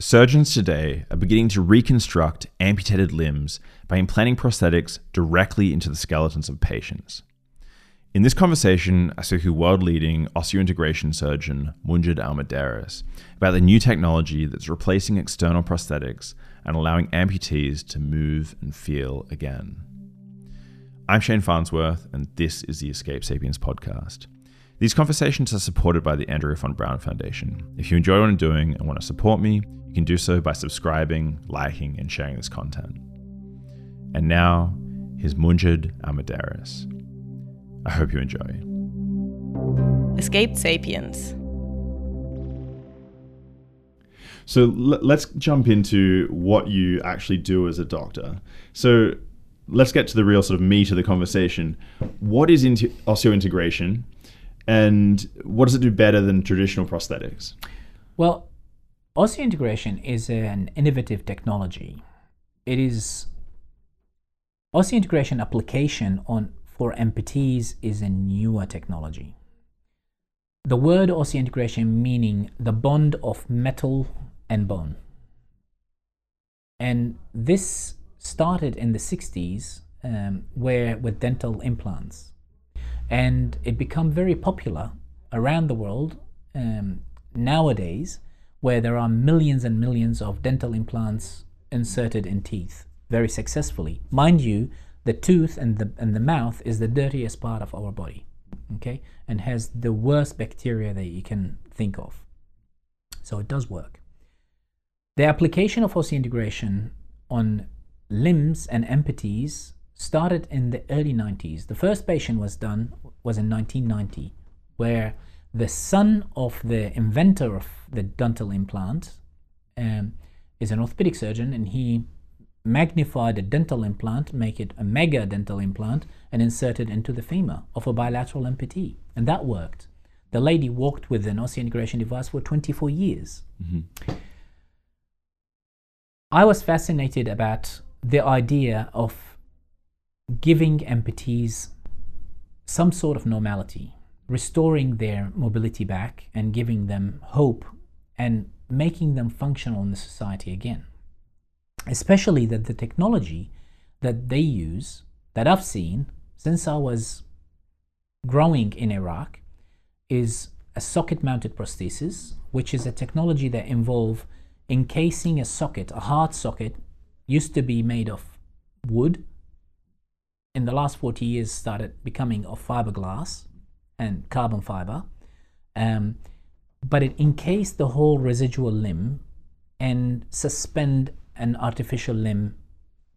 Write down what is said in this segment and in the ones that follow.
Surgeons today are beginning to reconstruct amputated limbs by implanting prosthetics directly into the skeletons of patients. In this conversation, I spoke to world leading osseointegration surgeon Munjed Al Muderis about the new technology that's replacing external prosthetics and allowing amputees to move and feel again. I'm Shane Farnsworth, and this is the Escaped Sapiens podcast. These conversations are supported by the Andrea von Braun Foundation. If you enjoy what I'm doing and want to support me, you can do so by subscribing, liking, and sharing this content. And now, here's Munjid Almuderis. I hope you enjoy. Escaped Sapiens. So l- let's jump into what you actually do as a doctor. So let's get to the real sort of meat of the conversation. What is into osseointegration? and what does it do better than traditional prosthetics? Well, osseointegration is an innovative technology. It is osseointegration application on for amputees is a newer technology. The word osseointegration meaning the bond of metal and bone. And this started in the 60s um, where with dental implants and it became very popular around the world um, nowadays where there are millions and millions of dental implants inserted in teeth very successfully. Mind you the tooth and the and the mouth is the dirtiest part of our body okay and has the worst bacteria that you can think of. So it does work. The application of osseointegration on limbs and amputees started in the early 90s. The first patient was done was in 1990, where the son of the inventor of the dental implant um, is an orthopedic surgeon, and he magnified a dental implant, make it a mega dental implant, and insert it into the femur of a bilateral amputee, and that worked. The lady walked with an osseointegration device for 24 years. Mm-hmm. I was fascinated about the idea of giving amputees some sort of normality, restoring their mobility back and giving them hope and making them functional in the society again. Especially that the technology that they use, that I've seen since I was growing in Iraq, is a socket mounted prosthesis, which is a technology that involve encasing a socket, a hard socket, used to be made of wood in the last 40 years started becoming of fiberglass and carbon fiber. Um, but it encased the whole residual limb and suspend an artificial limb,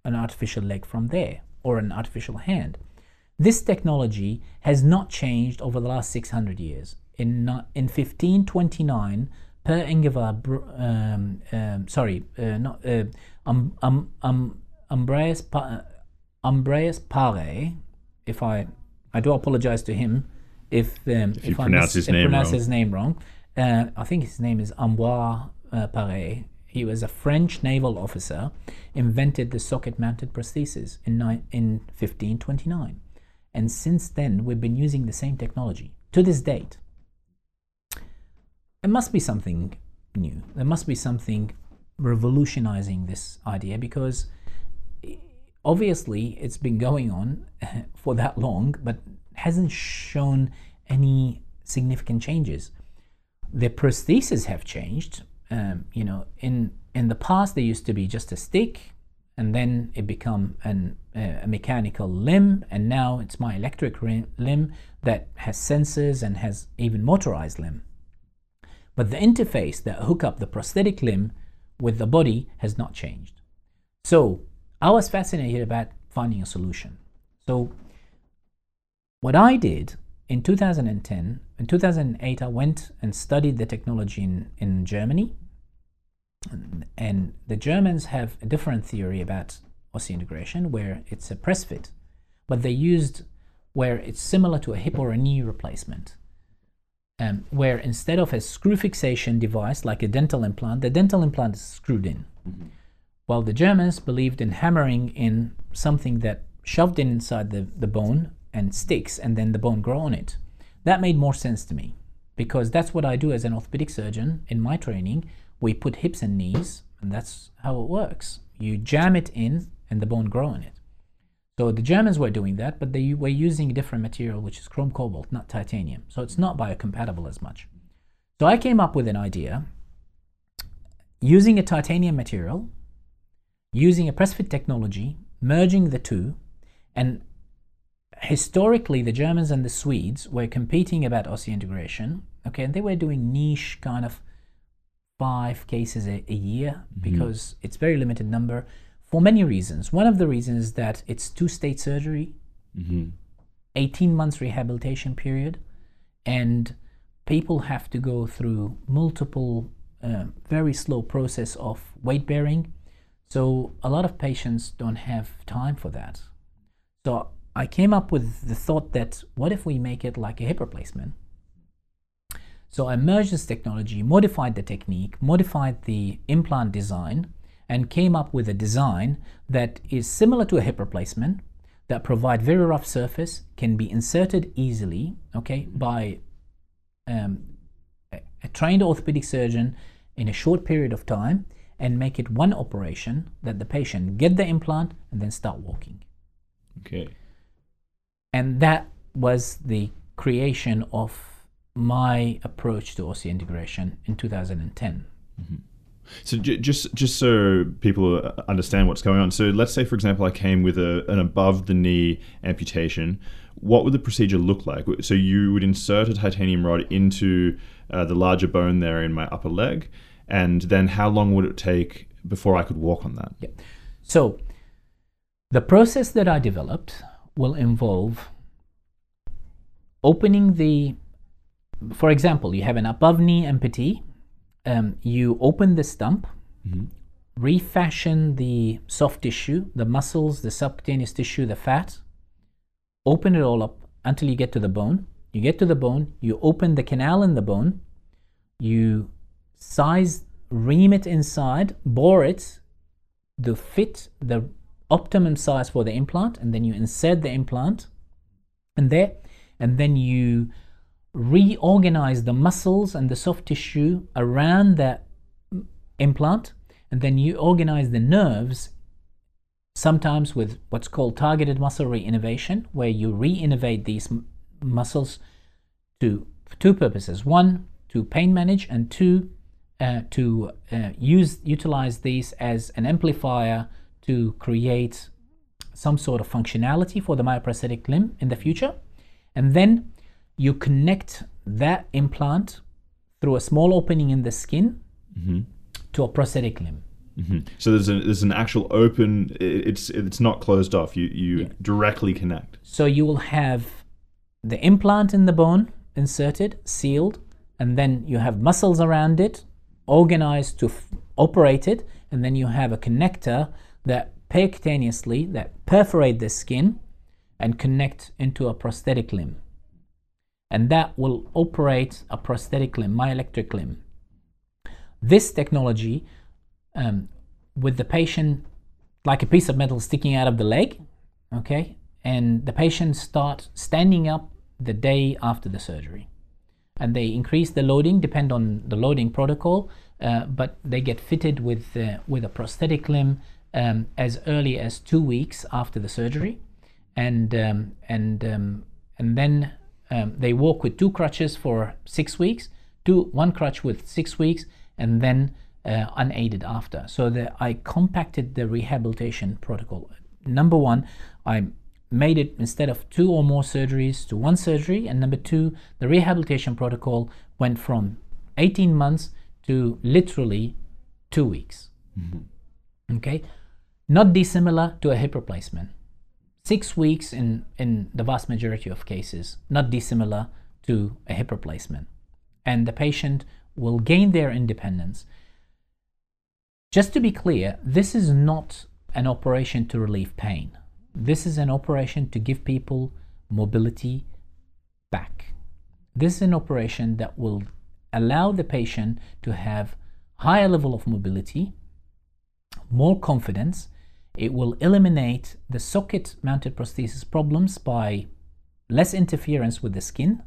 an artificial leg from there, or an artificial hand. This technology has not changed over the last 600 years. In, in 1529, Per Ingvar, um, um, sorry, uh, not, uh, um, um, um, Ambreas Pare, if I I do apologize to him if um, if, if, I pronounce, mis- his, name pronounce his name wrong. Uh, I think his name is Ambroise uh, Pare. He was a French naval officer, invented the socket-mounted prosthesis in, ni- in 1529. And since then, we've been using the same technology to this date. It must be something new. There must be something revolutionizing this idea because obviously it's been going on for that long, but hasn't shown any significant changes. The prostheses have changed. Um, you know, in in the past they used to be just a stick, and then it become an, uh, a mechanical limb, and now it's myoelectric limb that has sensors and has even motorized limb. But the interface that hook up the prosthetic limb with the body has not changed. So I was fascinated about finding a solution. So, what I did in 2010, in 2008, I went and studied the technology in, in Germany. And, and the Germans have a different theory about osseointegration where it's a press fit, but they used where it's similar to a hip or a knee replacement. Um, where instead of a screw fixation device like a dental implant, the dental implant is screwed in. Mm-hmm while the Germans believed in hammering in something that shoved in inside the, the bone and sticks and then the bone grow on it. That made more sense to me because that's what I do as an orthopedic surgeon in my training we put hips and knees, and that's how it works. You jam it in, and the bone grow on it. So the Germans were doing that, but they were using a different material, which is chrome cobalt, not titanium. So it's not biocompatible as much. So I came up with an idea using a titanium material, using a press fit technology, merging the two, and historically the Germans and the Swedes were competing about osseointegration. Okay, and they were doing niche kind of five cases a, a year mm-hmm. because it's very limited number for many reasons. One of the reasons is that it's two state surgery, mm-hmm. 18 months rehabilitation period, and people have to go through multiple, uh, very slow process of weight bearing. So a lot of patients don't have time for that. So I came up with the thought that what if we make it like a hip replacement? So I merged this technology, modified the technique, modified the implant design, and came up with a design that is similar to a hip replacement that provide very rough surface, can be inserted easily, okay, by um, a trained orthopedic surgeon in a short period of time and make it one operation that the patient get the implant and then start walking. Okay. And that was the creation of my approach to osseointegration in 2010. Mm-hmm. So j- just just so people understand what's going on. So let's say, for example, I came with a, an above the knee amputation. What would the procedure look like? So you would insert a titanium rod into uh, the larger bone there in my upper leg, and then how long would it take before I could walk on that? Yeah. So the process that I developed will involve opening the. For example, you have an above knee amputee um, you open the stump, mm-hmm. refashion the soft tissue, the muscles, the subcutaneous tissue, the fat, open it all up until you get to the bone. You get to the bone, you open the canal in the bone, you size, ream it inside, bore it to fit the optimum size for the implant, and then you insert the implant in there, and then you reorganize the muscles and the soft tissue around that implant, and then you organize the nerves sometimes with what's called targeted muscle reinnervation, where you reinnervate these muscles to two purposes: one, to pain manage, and two, uh, to uh, use utilize these as an amplifier to create some sort of functionality for the myoprosthetic limb in the future, and then you connect that implant through a small opening in the skin mm-hmm. to a prosthetic limb. Mm-hmm. So there's an there's an actual open. It's it's not closed off. You you yeah. directly connect. So you will have the implant in the bone inserted, sealed, and then you have muscles around it, organized to f- operate it, and then you have a connector that percutaneously that perforate the skin and connect into a prosthetic limb. And that will operate a prosthetic limb, myoelectric limb. This technology, um, with the patient like a piece of metal sticking out of the leg, okay, and the patient start standing up the day after the surgery, and they increase the loading, depend on the loading protocol, uh, but they get fitted with uh, with a prosthetic limb um, as early as two weeks after the surgery, and um, and um, and then um, they walk with two crutches for six weeks, two one crutch with six weeks, and then uh, unaided after. So the, I compacted the rehabilitation protocol. Number one, I made it instead of two or more surgeries to one surgery, and number two, the rehabilitation protocol went from 18 months to literally two weeks. Mm-hmm. Okay, not dissimilar to a hip replacement six weeks in, in the vast majority of cases, not dissimilar to a hip replacement. And the patient will gain their independence. Just to be clear, this is not an operation to relieve pain. This is an operation to give people mobility back. This is an operation that will allow the patient to have higher level of mobility, more confidence, it will eliminate the socket mounted prosthesis problems by less interference with the skin,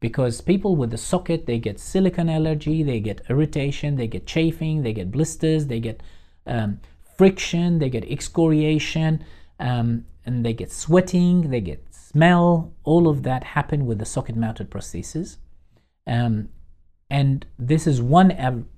because people with the socket they get silicone allergy, they get irritation, they get chafing, they get blisters, they get um, friction, they get excoriation, um, and they get sweating, they get smell. All of that happen with the socket-mounted prosthesis. Um, and this is one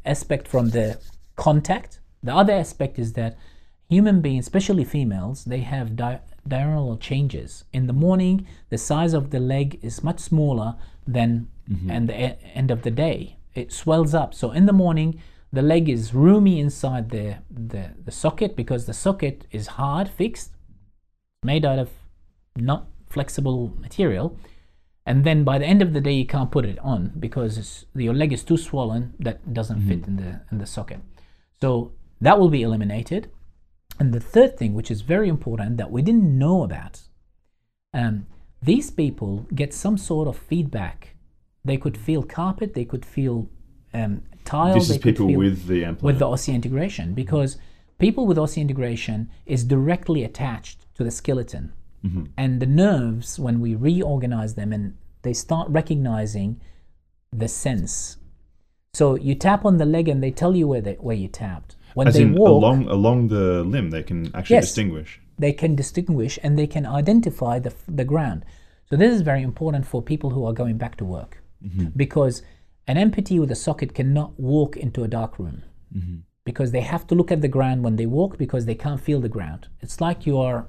aspect from the contact. The other aspect is that human beings, especially females, they have di- diurnal changes. In the morning, the size of the leg is much smaller than mm-hmm. and the e- end of the day. It swells up. So in the morning, the leg is roomy inside the, the, the socket because the socket is hard, fixed, made out of not flexible material. And then by the end of the day, you can't put it on because it's, your leg is too swollen that doesn't mm-hmm. fit in the in the socket. So that will be eliminated. And the third thing, which is very important that we didn't know about, um, these people get some sort of feedback. They could feel carpet, they could feel um, tile. This is people with the implant. with the osseointegration because people with osseointegration is directly attached to the skeleton and the nerves when we reorganize them and they start recognizing the sense so you tap on the leg and they tell you where they, where you tapped when As they in walk along along the limb, they can actually Yes. distinguish. they can distinguish and they can identify the, the ground. So this is very important for people who are going back to work mm-hmm. because an amputee with a socket cannot walk into a dark room mm-hmm. because they have to look at the ground when they walk because they can't feel the ground. It's like you are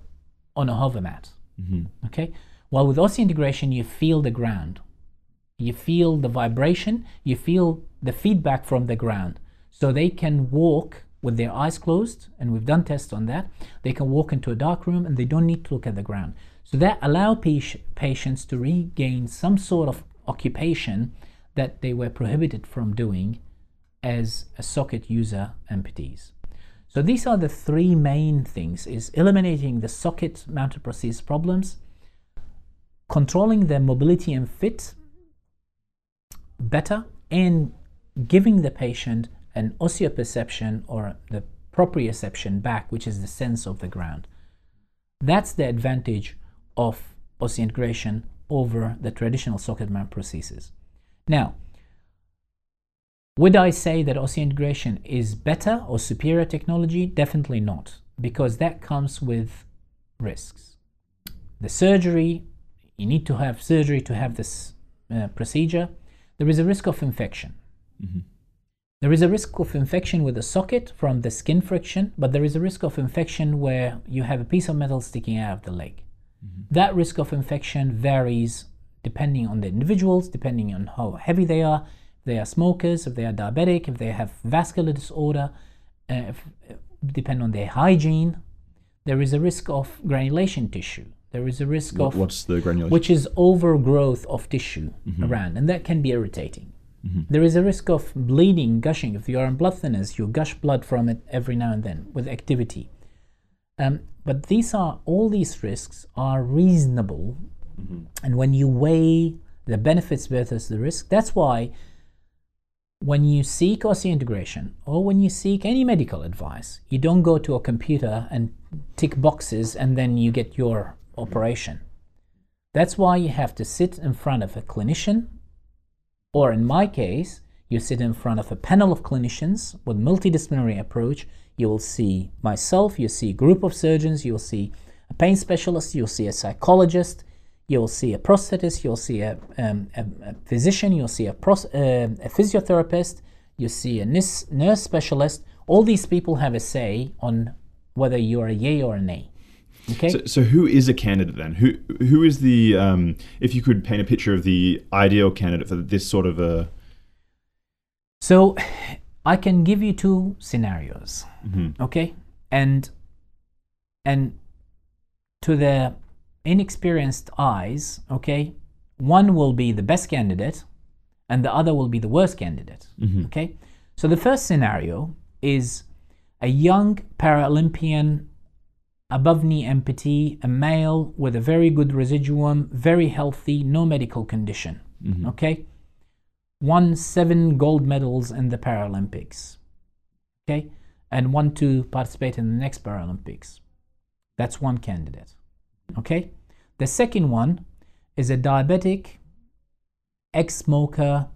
on a hover mat. Mm-hmm. Okay, while with osseointegration you feel the ground, you feel the vibration, you feel the feedback from the ground, so they can walk with their eyes closed, and we've done tests on that. They can walk into a dark room and they don't need to look at the ground. So that allow pa- patients to regain some sort of occupation that they were prohibited from doing as a socket user amputees. So these are the three main things is eliminating the socket mounted prosthesis problems, controlling their mobility and fit better, and giving the patient an osseoperception or the proprioception back, which is the sense of the ground. That's the advantage of osseointegration over the traditional socket mount prosthesis. Now, would I say that osseointegration is better or superior technology? Definitely not, because that comes with risks. The surgery, you need to have surgery to have this uh, procedure. There is a risk of infection. There is a risk of infection with the socket from the skin friction, but there is a risk of infection where you have a piece of metal sticking out of the leg. Mm-hmm. That risk of infection varies depending on the individuals, depending on how heavy they are, if they are smokers, if they are diabetic, if they have vascular disorder, uh, if, uh, depend on their hygiene. There is a risk of granulation tissue. There is a risk What- of What's the granulation? which is overgrowth of tissue mm-hmm. around, and that can be irritating. Mm-hmm. There is a risk of bleeding, gushing. If you are on blood thinners, you gush blood from it every now and then with activity. Um, but these are all these risks are reasonable, mm-hmm. and when you weigh the benefits versus the risk, that's why when you seek osseointegration or when you seek any medical advice, you don't go to a computer and tick boxes and then you get your mm-hmm. operation. That's why you have to sit in front of a clinician, or in my case, you sit in front of a panel of clinicians with multidisciplinary approach. You will see myself, you see a group of surgeons, you'll see a pain specialist, you'll see a psychologist, you'll see a prosthetist, you'll see a, um, a, a physician, you'll see a, pros, uh, a physiotherapist, you see a nurse, specialist. All these people have a say on whether you're a yay or a nay. Okay? So, so who is a candidate then? Who who is the um, if you could paint a picture of the ideal candidate for this sort of a So I can give you two scenarios, okay? And and to the inexperienced eyes, okay, one will be the best candidate and the other will be the worst candidate, okay? So the first scenario is a young Paralympian above knee amputee, a male with a very good residuum, very healthy, no medical condition, mm-hmm. okay? won seven gold medals in the Paralympics. Okay? And won to participate in the next Paralympics. That's one candidate. Okay? The second one is a diabetic ex-smoker,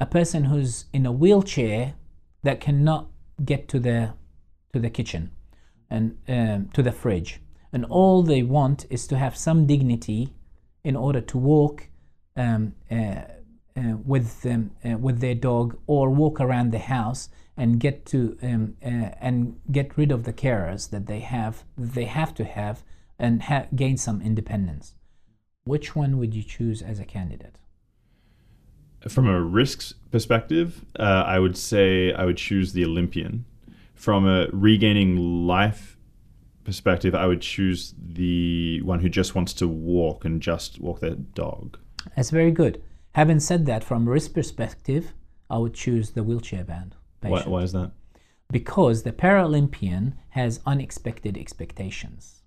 a person who's in a wheelchair that cannot get to the to the kitchen and um, to the fridge, and all they want is to have some dignity in order to walk um, uh, uh, with uh, with their dog or walk around the house and get to um, uh, and get rid of the carers that they have they have to have and ha- gain some independence. Which one would you choose as a candidate? From a risks perspective, uh, I would say I would choose the Olympian. From a regaining life perspective, I would choose the one who just wants to walk and just walk their dog. That's very good. Having said that, from a risk perspective, I would choose the wheelchair bound Why, patient why is that? because the Paralympian has unexpected expectations.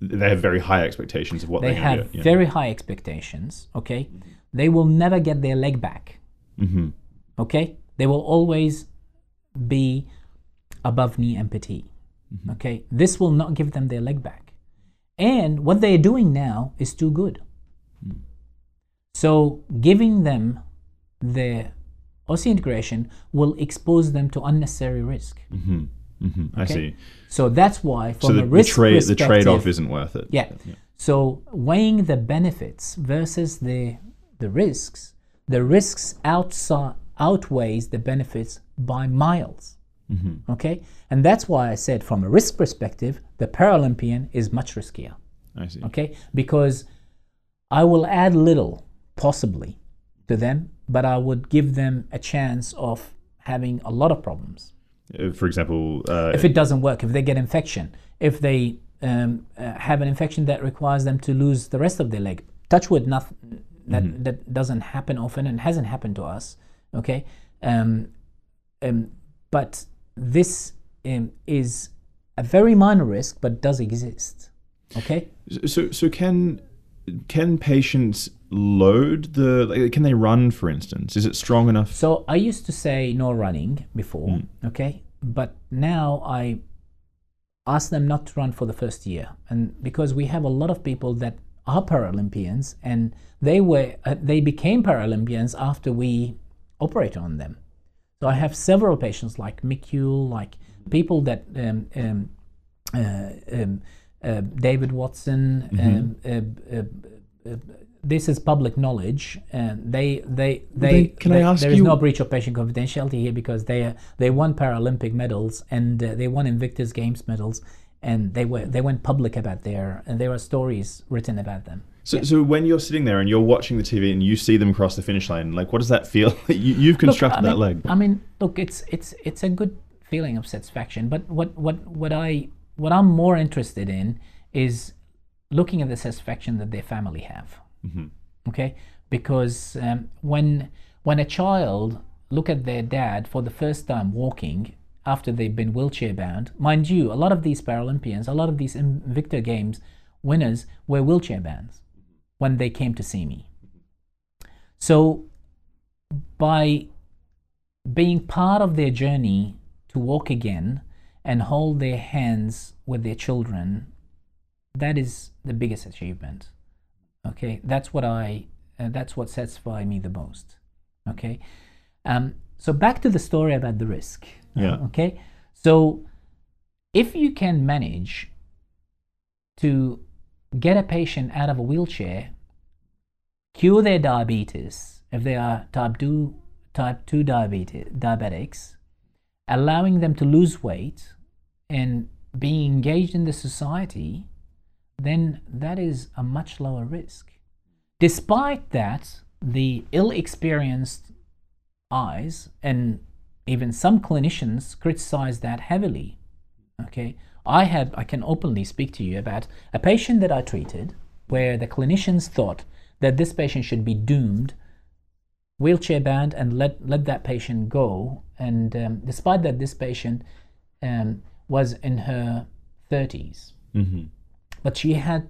They have very high expectations of what They to have very high expectations. Okay, they will never get their leg back. Mhm. Okay, they will always be above knee amputee. Mm-hmm. Okay, this will not give them their leg back, and what they're doing now is too good. Mm. So giving them the osseointegration will expose them to unnecessary risk. Mhm. Mhm. I see. So that's why, from So the, a the, risk trade, the perspective, trade-off isn't worth it. yeah. So weighing the benefits versus the the risks, the risks outside outweighs the benefits by miles. Mm-hmm. Okay, and that's why I said from a risk perspective, the Paralympian is much riskier. I see. Okay, because I will add little, possibly, to them, but I would give them a chance of having a lot of problems For example, uh, if it doesn't work, if they get infection, if they um, uh, have an infection that requires them to lose the rest of their leg. Touch wood, nothing that that doesn't happen often and hasn't happened to us. Okay, um, um, but this um, is a very minor risk, but does exist. Okay, So, so can can patients load the? Like, can they run, for instance? Is it strong enough? so I used to say no running before. Okay, but now I ask them not to run for the first year and because we have a lot of people that are paralympians and they were uh, they became paralympians after we operate on them so i have several patients like Mikul, like people that um, um, uh, um, uh, david watson um, uh, uh, uh, this is public knowledge and they they they, they- can I they- ask there is you- no breach of patient confidentiality here because they uh, they won Paralympic medals and uh, they won Invictus Games medals and they were they went public about their and there are stories written about them. So, so when you're sitting there and you're watching the TV and you see them cross the finish line, like what does that feel? you, you've constructed I that mean, leg. I mean, look, it's it's it's a good feeling of satisfaction. But what what what I what I'm more interested in is looking at the satisfaction that their family have. Okay, because um, when when a child look at their dad for the first time walking after they've been wheelchair bound, mind you, a lot of these Paralympians, a lot of these Invictus Games winners were wheelchair bound when they came to see me. So by being part of their journey to walk again and hold their hands with their children, that is the biggest achievement. Okay, that's what I, uh, that's what satisfies me the most. Okay, um, so back to the story about the risk. Yeah. Okay, so if you can manage to get a patient out of a wheelchair, cure their diabetes if they are type 2 type 2 diabetes, diabetics, allowing them to lose weight and being engaged in the society, then that is a much lower risk. Despite that, the ill experienced eyes and even some clinicians criticize that heavily. Okay, I had I can openly speak to you about a patient that I treated where the clinicians thought that this patient should be doomed, wheelchair bound, and let let that patient go. And um, despite that, this patient um, was in her 30s, hmm but she had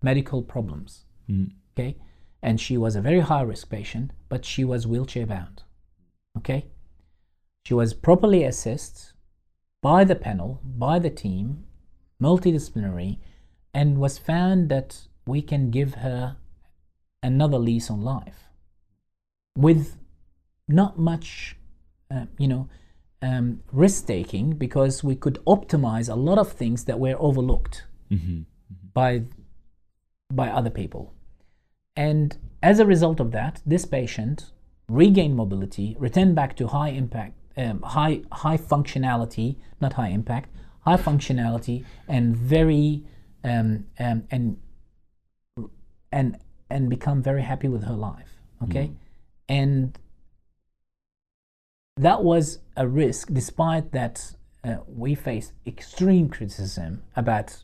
medical problems. Mhm. Okay, and she was a very high risk patient, but she was wheelchair bound. Okay, she was properly assessed by the panel, by the team, multidisciplinary, and was found that we can give her another lease on life. with not much, uh, you know, um, risk taking because we could optimize a lot of things that were overlooked Mm-hmm. by by other people. And as a result of that, this patient regained mobility, returned back to high impact, um, high high functionality, not high impact, high functionality, and very um, um, and and and become very happy with her life. Okay, and that was a risk, despite that uh, we faced extreme criticism about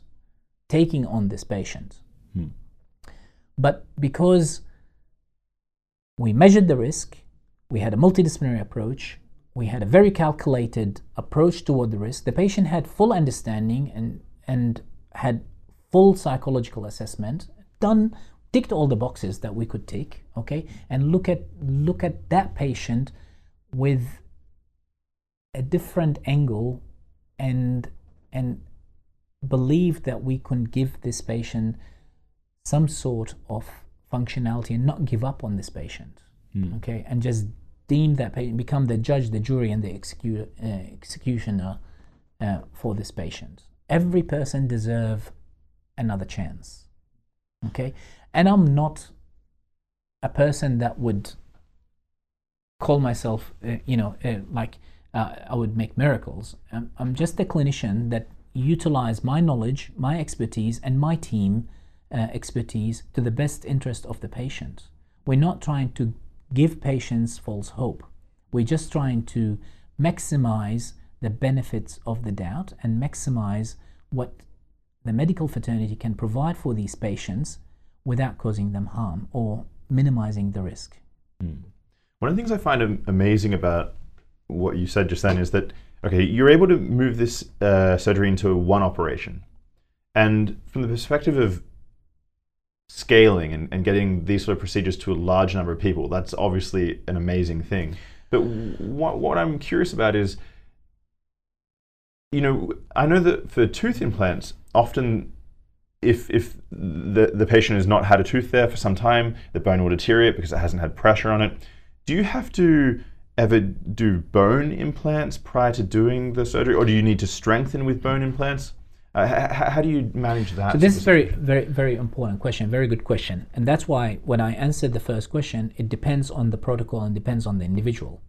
taking on this patient. Hmm. But because we measured the risk, we had a multidisciplinary approach, we had a very calculated approach toward the risk, the patient had full understanding and, and had full psychological assessment, done ticked all the boxes that we could tick, okay, and look at look at that patient with a different angle and and believe that we can give this patient some sort of functionality and not give up on this patient Hmm. okay? And just deem that patient become the judge the jury and the execu- uh, executioner uh, for this patient. Every person deserve another chance okay and i'm not a person that would call myself uh, you know uh, like uh, i would make miracles. I'm, I'm just a clinician that utilize my knowledge my expertise and my team uh, expertise to the best interest of the patient. We're not trying to give patients false hope. We're just trying to maximize the benefits of the doubt and maximize what the medical fraternity can provide for these patients without causing them harm or minimizing the risk. One of the things I find amazing about what you said just then is that okay, you're able to move this uh, surgery into one operation, and from the perspective of scaling and, and getting these sort of procedures to a large number of people, that's obviously an amazing thing. But what, what I'm curious about is, you know, I know that for tooth implants, often if if the the patient has not had a tooth there for some time, the bone will deteriorate because it hasn't had pressure on it. Do you have to ever do bone implants prior to doing the surgery, or do you need to strengthen with bone implants? Uh, how do you manage that? So this is very, very, very important question. Very good question, and that's why when I answered the first question, it depends on the protocol and depends on the individual.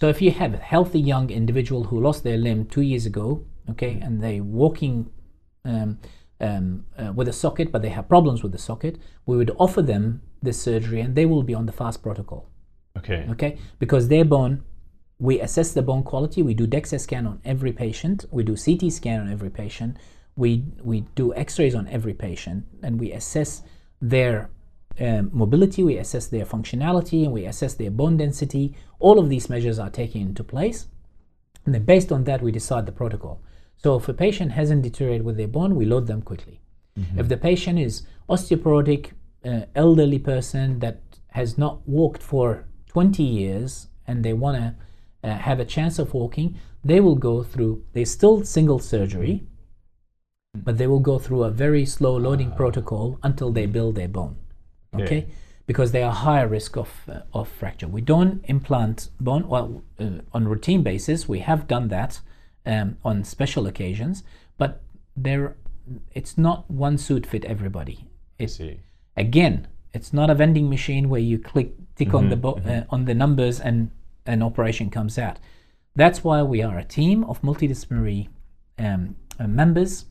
So if you have a healthy young individual who lost their limb two years ago, okay, and they walking um, um, uh, with a socket, but they have problems with the socket, we would offer them this surgery, and they will be on the fast protocol. Okay. okay because their bone we assess the bone quality we do DEXA scan on every patient we do CT scan on every patient we we do x-rays on every patient and we assess their um, mobility we assess their functionality and we assess their bone density all of these measures are taken into place and then based on that we decide the protocol so if a patient hasn't deteriorated with their bone we load them quickly if the patient is osteoporotic uh, elderly person that has not walked for 20 years and they want to uh, have a chance of walking, they will go through, they still single surgery, but they will go through a very slow loading protocol until they build their bone. Okay? Okay. Because they are higher risk of, uh, of fracture. We don't implant bone, well, uh, on routine basis, we have done that um, on special occasions, but there, it's not one suit fit everybody. I see. again it's not a vending machine where you click tick on the bo- uh, on the numbers and an operation comes out that's why we are a team of multidisciplinary um, uh, members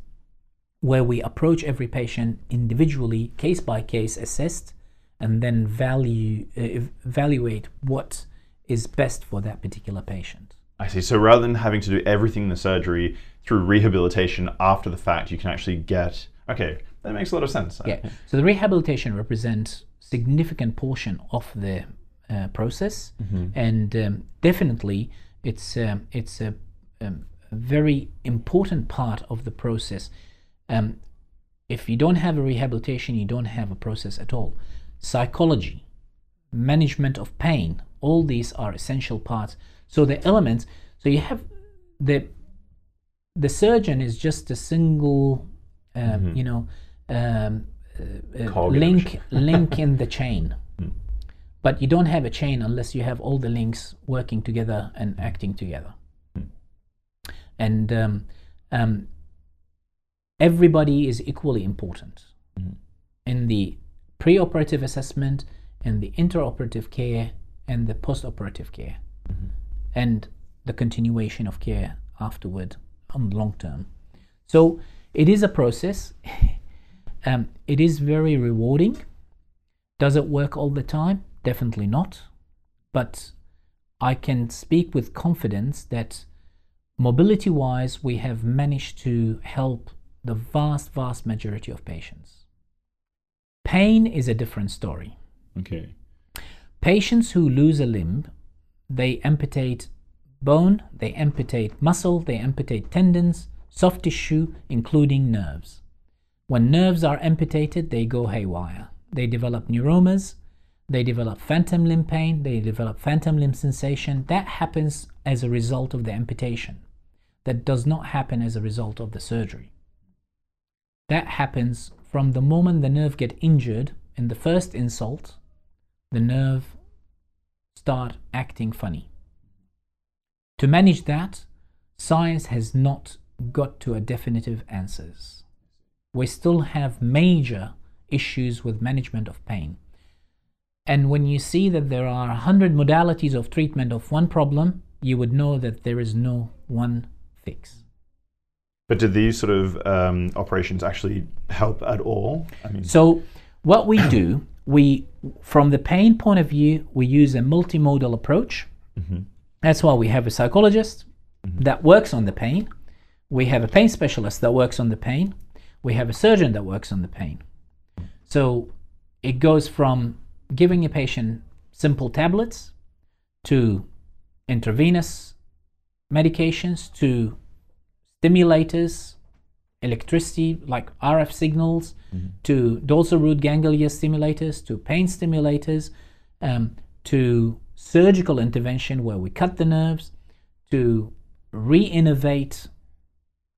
where we approach every patient individually case by case assessed and then value uh, evaluate what is best for that particular patient I see. So rather than having to do everything in the surgery through rehabilitation after the fact, you can actually get. Okay, that makes a lot of sense. Yeah. So the rehabilitation represents significant portion of the uh, process, and um, definitely it's um, it's a, um, a very important part of the process. Um, if you don't have a rehabilitation, you don't have a process at all. Psychology, management of pain, all these are essential parts. So the elements. So you have the the surgeon is just a single, um, you know, um, uh, uh, Cog in the link link in the chain. But you don't have a chain unless you have all the links working together and acting together. And um, um, everybody is equally important. In the preoperative assessment, in the intraoperative care, and the postoperative care, and the continuation of care afterward on long term. So it is a process. um, it is very rewarding. Does it work all the time? Definitely not. But I can speak with confidence that mobility wise, we have managed to help the vast, vast majority of patients. Pain is a different story. Okay. Patients who lose a limb, they amputate bone, they amputate muscle, they amputate tendons, soft tissue, including nerves. When nerves are amputated, they go haywire. They develop neuromas, they develop phantom limb pain, they develop phantom limb sensation. That happens as a result of the amputation. That does not happen as a result of the surgery. That happens from the moment the nerve get injured in the first insult, the nerve start acting funny. To manage that, science has not got to a definitive answers. We still have major issues with management of pain. And when you see that there are 100 modalities of treatment of one problem, you would know that there is no one fix. But do these sort of um, operations actually help at all? I mean, So, what we do, we, from the pain point of view, we use a multimodal approach. Mm-hmm. That's why we have a psychologist mm-hmm. that works on the pain. We have a pain specialist that works on the pain. We have a surgeon that works on the pain. So, it goes from giving a patient simple tablets to intravenous medications to stimulators, electricity like RF signals, to dorsal root ganglia stimulators, to pain stimulators, um, to surgical intervention where we cut the nerves, to re-innervate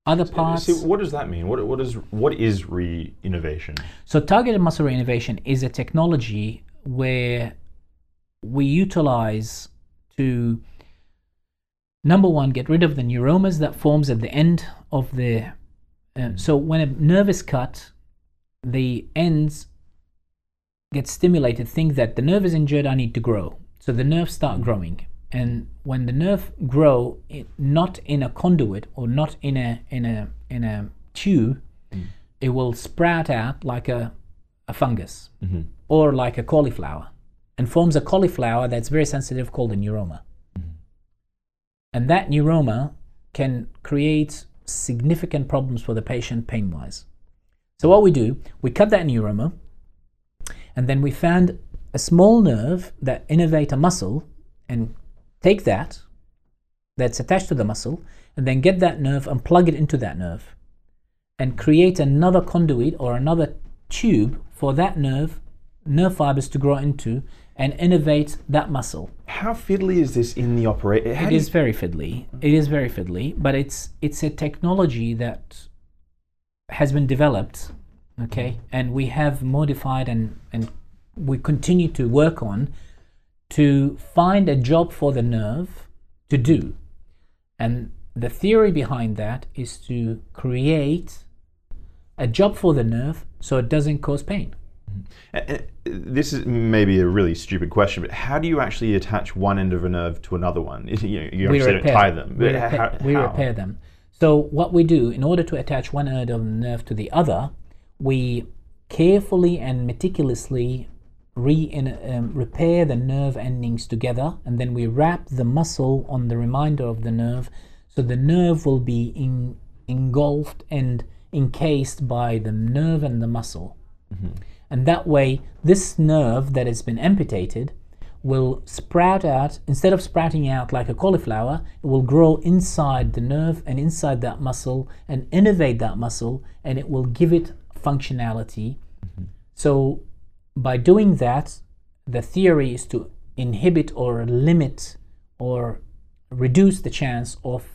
other parts. see, what does that mean? What, what is what is re-innervation? So targeted muscle reinnervation is a technology where we utilize to number one get rid of the neuromas that forms at the end of the uh, so when a nerve is cut the ends get stimulated think that the nerve is injured i need to grow. So the nerves start growing. And when the nerve grow it, not in a conduit or not in a in a in a tube hmm. it will sprout out like a, a fungus mm-hmm. or like a cauliflower and forms a cauliflower that's very sensitive called a neuroma. Mm-hmm. And that neuroma can create significant problems for the patient pain wise. So, what we do, we cut that neuroma and then we found a small nerve that innervate a muscle and take that that's attached to the muscle and then get that nerve and plug it into that nerve and create another conduit or another tube for that nerve nerve fibers to grow into and innervate that muscle. How fiddly is this in the operate? It is very fiddly. It is very fiddly, but it's it's a technology that has been developed, okay, and we have modified and and we continue to work on to find a job for the nerve to do. And the theory behind that is to create a job for the nerve so it doesn't cause pain. This is maybe a really stupid question, but how do you actually attach one end of a nerve to another one? You, you, you we obviously don't tie them. We, repair, how- we how? repair them. So what we do in order to attach one end of the nerve to the other, we carefully and meticulously re um, repair the nerve endings together, and then we wrap the muscle on the remainder of the nerve, so the nerve will be in, engulfed and encased by the nerve and the muscle. And that way, this nerve that has been amputated will sprout out, instead of sprouting out like a cauliflower, it will grow inside the nerve and inside that muscle and innervate that muscle and it will give it functionality. Mm-hmm. So, by doing that, the theory is to inhibit or limit or reduce the chance of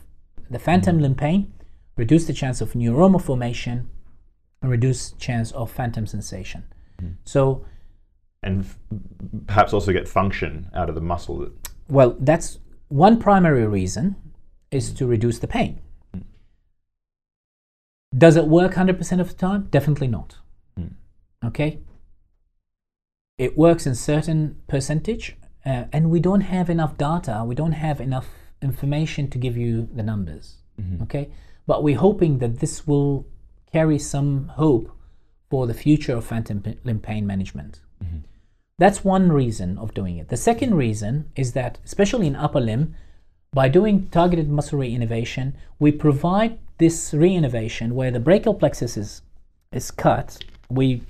the phantom mm-hmm. limb pain, reduce the chance of neuroma formation, and reduce chance of phantom sensation. So and f- perhaps also get function out of the muscle. That, Well, that's one primary reason is to reduce the pain. Does it work 100% of the time? Definitely not. Mm. Okay? It works in certain percentage, uh, and we don't have enough data, we don't have enough information to give you the numbers. Okay? But we're hoping that this will carry some hope for the future of phantom limb pain management. Mm-hmm. That's one reason of doing it. The second reason is that, especially in upper limb, by doing targeted muscle reinnervation, we provide this reinnervation where the brachial plexus is, is cut. We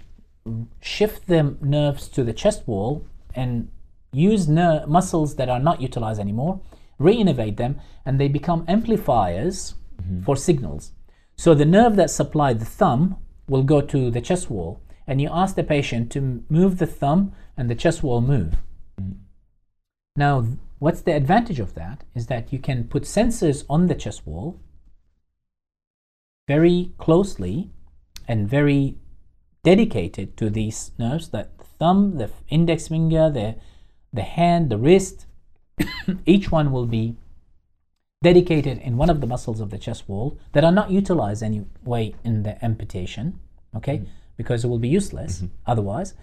shift the nerves to the chest wall and use ner- muscles that are not utilized anymore, reinnervate them, and they become amplifiers mm-hmm. for signals. So the nerve that supplied the thumb will go to the chest wall, and you ask the patient to move the thumb, and the chest wall move. Now, what's the advantage of that? Is that you can put sensors on the chest wall very closely and very dedicated to these nerves that the thumb, the index finger, the, the hand, the wrist, each one will be dedicated in one of the muscles of the chest wall that are not utilized anyway in the amputation, okay, mm-hmm. because it will be useless mm-hmm. otherwise.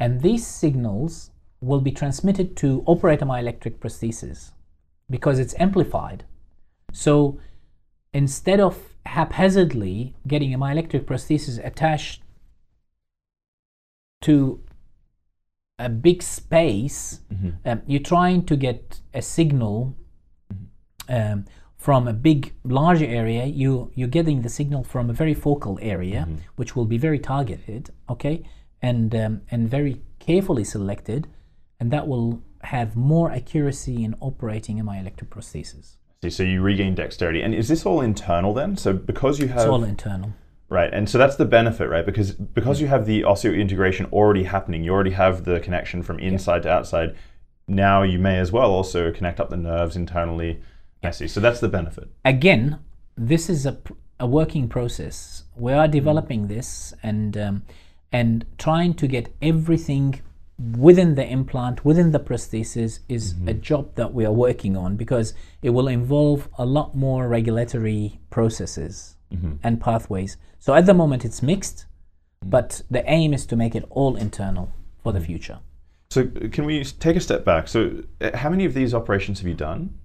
And these signals will be transmitted to operator myoelectric prosthesis because it's amplified. So instead of haphazardly getting a myoelectric prosthesis attached to a big space, mm-hmm. um, you're trying to get a signal um, from a big, larger area. You you're getting the signal from a very focal area, which will be very targeted, okay, and um, and very carefully selected, and that will have more accuracy in operating a myoelectric prosthesis. See, so you regain dexterity, and is this all internal then? So because you have It's all internal. Right, and so that's the benefit, right? Because because you have the osseointegration already happening, you already have the connection from inside to outside. Now you may as well also connect up the nerves internally. I see. So that's the benefit. again, this is a, a working process. We are developing this and um, and trying to get everything within the implant, within the prosthesis, is a job that we are working on because it will involve a lot more regulatory processes and pathways. So at the moment, it's mixed, but the aim is to make it all internal for the future. So uh, can we take a step back? So uh, how many of these operations have you done?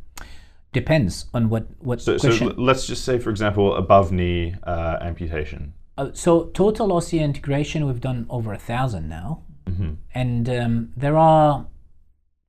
Depends on what what So, so question. l- let's just say, for example, above knee uh, amputation. Uh, so total osseointegration, we've done over a thousand now, and um, there are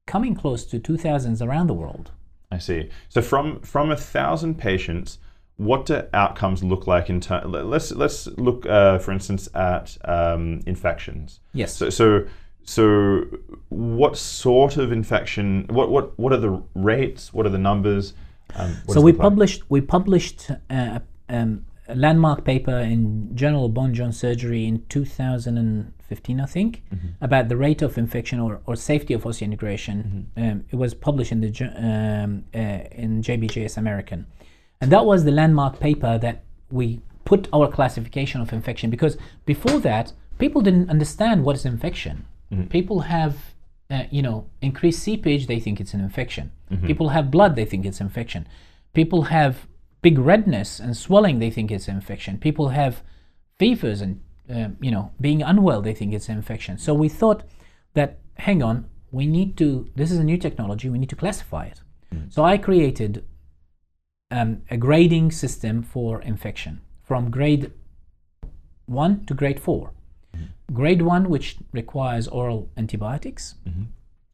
coming close to two thousands around the world. I see. So from from a thousand patients, what do outcomes look like in terms? Let's let's look, uh, for instance, at um, infections. Yes. So, so so what sort of infection? What what what are the rates? What are the numbers? Um, so we published we published uh, um, a landmark paper in Journal of Bone Joint Surgery in 2015, I think, Mm-hmm. about the rate of infection or, or safety of osseointegration. Mm-hmm. Um, it was published in the um, uh, in JBJS American, and that was the landmark paper that we put our classification of infection because before that people didn't understand what is infection. People have uh, you know, increased seepage, they think it's an infection. People have blood, they think it's infection. People have big redness and swelling, they think it's infection. People have fevers and, uh, you know, being unwell, they think it's infection. So we thought that, hang on, we need to, this is a new technology, we need to classify it. So I created um, a grading system for infection from grade 1 to grade 4. Grade 1, which requires oral antibiotics,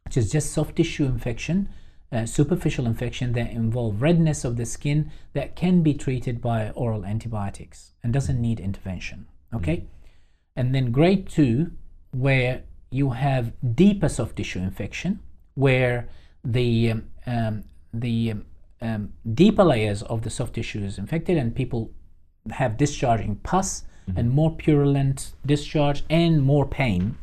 which is just soft tissue infection, uh, superficial infection that involve redness of the skin that can be treated by oral antibiotics and doesn't need intervention. Okay? And then grade 2, where you have deeper soft tissue infection, where the um, um, the um, um, deeper layers of the soft tissue is infected and people have discharging pus and more purulent discharge and more pain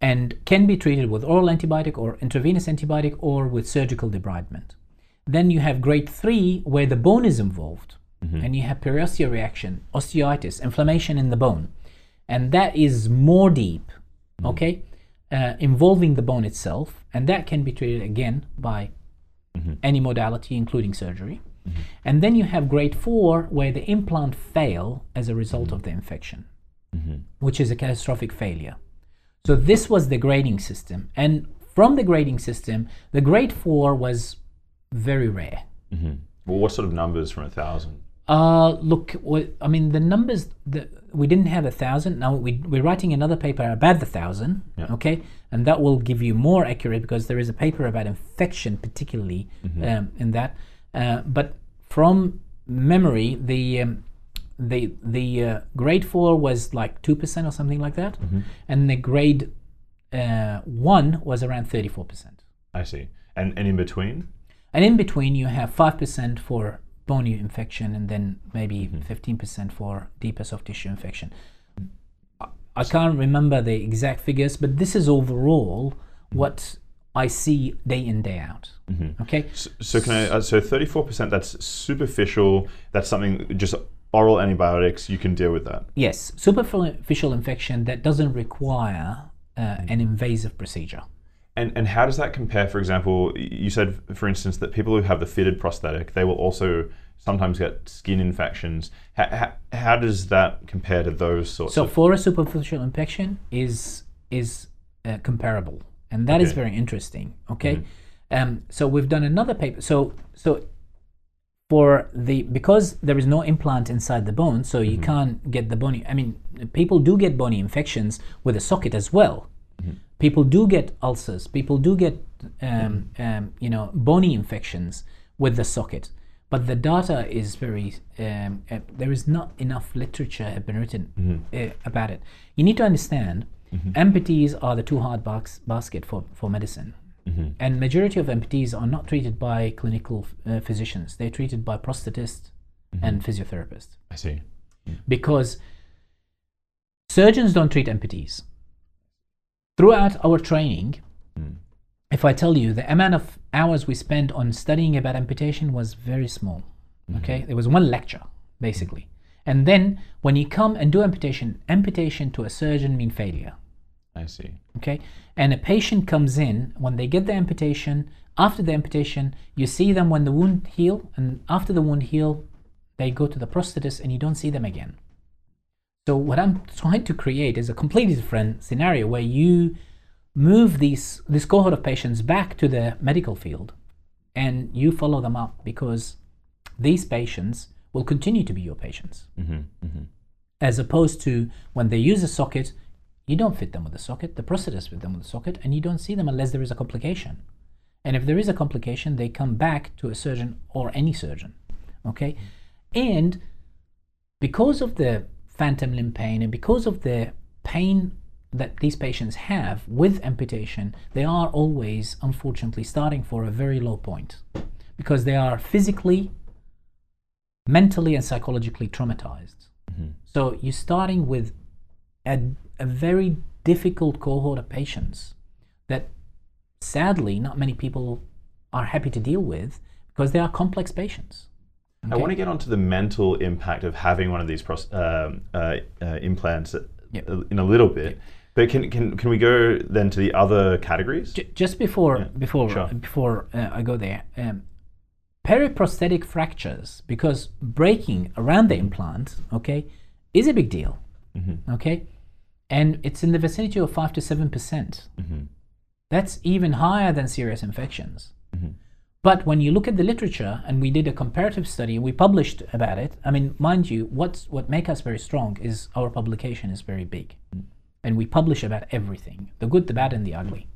and can be treated with oral antibiotic or intravenous antibiotic or with surgical debridement. Then you have grade 3 where the bone is involved and you have periosteal reaction, osteitis, inflammation in the bone. And that is more deep okay, uh, involving the bone itself, and that can be treated again by any modality, including surgery. And then you have grade four, where the implant fail as a result of the infection, which is a catastrophic failure. So this was the grading system, and from the grading system, the grade four was very rare. Well, what sort of numbers from a thousand? Uh, look, I mean, the numbers, the, we didn't have a thousand. Now we, we're writing another paper about the thousand, Yeah. okay? And that will give you more accurate because there is a paper about infection, particularly um, in that. Uh, but from memory, the um, the the uh, grade four was like two percent or something like that, and the grade uh, one was around thirty four percent. I see. And and in between? And in between, you have 5% for bony infection and then maybe 15% for deeper soft tissue infection. I can't remember the exact figures, but this is overall what I see day in, day out. Okay? So, so can I? Uh, so thirty-four percent. That's superficial. That's something just oral antibiotics. You can deal with that. Yes, superficial infection that doesn't require uh, an invasive procedure. And and how does that compare? For example, you said, for instance, that people who have the fitted prosthetic, they will also sometimes get skin infections. How, how, how does that compare to those sorts So of? for a superficial infection is is uh, comparable, and that is Okay. Mm-hmm. very interesting. Okay, um, so we've done another paper. So so for the because there is no implant inside the bone, so Mm-hmm. you can't get the bony. I mean, people do get bony infections with a socket as well. Mm-hmm. People do get ulcers. People do get um, Mm-hmm. um, you know bony infections with the socket. But the data is very. Um, uh, there is not enough literature have been written uh, about it. You need to understand, Mm-hmm. amputees are the two hard box basket for for medicine, mm-hmm. and majority of amputees are not treated by clinical uh, physicians. They're treated by prosthetists mm-hmm. and physiotherapists. I see. Mm. because surgeons don't treat amputees. Throughout our training, mm. if I tell you the amount of hours we spent on studying about amputation was very small. Okay, there was one lecture basically, and then when you come and do amputation, amputation to a surgeon mean failure. I see. Okay, and a patient comes in when they get the amputation. After the amputation, you see them when the wound heal, and after the wound heal, they go to the prosthetist, and you don't see them again. So what I'm trying to create is a completely different scenario where you move these this cohort of patients back to the medical field, and you follow them up because these patients will continue to be your patients mm-hmm, mm-hmm. as opposed to when they use a socket, you don't fit them with the socket, the prosthetist fit them with the socket, and you don't see them unless there is a complication. And if there is a complication, they come back to a surgeon or any surgeon. Okay? And because of the phantom limb pain and because of the pain that these patients have with amputation, they are always, unfortunately, starting for a very low point because they are physically, mentally, and psychologically traumatized. So you're starting with a, a very difficult cohort of patients that sadly not many people are happy to deal with because they are complex patients. I want to get onto the mental impact of having one of these pros- um, uh, uh, implants uh, Yep. in a little bit. But can, can, can we go then to the other categories? J- just before before sure. before uh, I go there, um, periprosthetic fractures because breaking around the implant, okay, is a big deal, mm-hmm. okay, and it's in the vicinity of five to seven percent. Mm-hmm. That's even higher than serious infections. Mm-hmm. But when you look at the literature, and we did a comparative study, we published about it. I mean, mind you, what's what make us very strong is our publication is very big, mm. and we publish about everything, the good, the bad, and the ugly,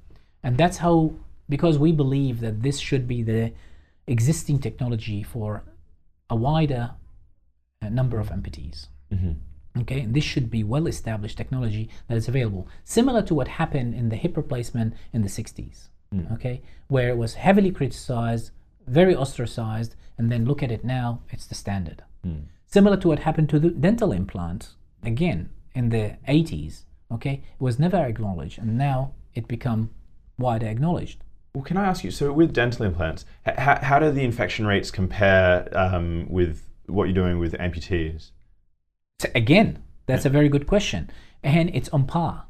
and that's how because we believe that this should be the existing technology for a wider uh, number of amputees. Mm-hmm. Okay, and this should be well established technology that is available, similar to what happened in the hip replacement in the 60s. Mm. Okay, where it was heavily criticized, very ostracized, and then look at it now, it's the standard. Mm. Similar to what happened to the dental implant, again, in the 80s. Okay, it was never acknowledged, and now it become wider acknowledged. Well, can I ask you? So, with dental implants, how, how do the infection rates compare um, with what you're doing with amputees? So again, that's a very good question, and it's on par.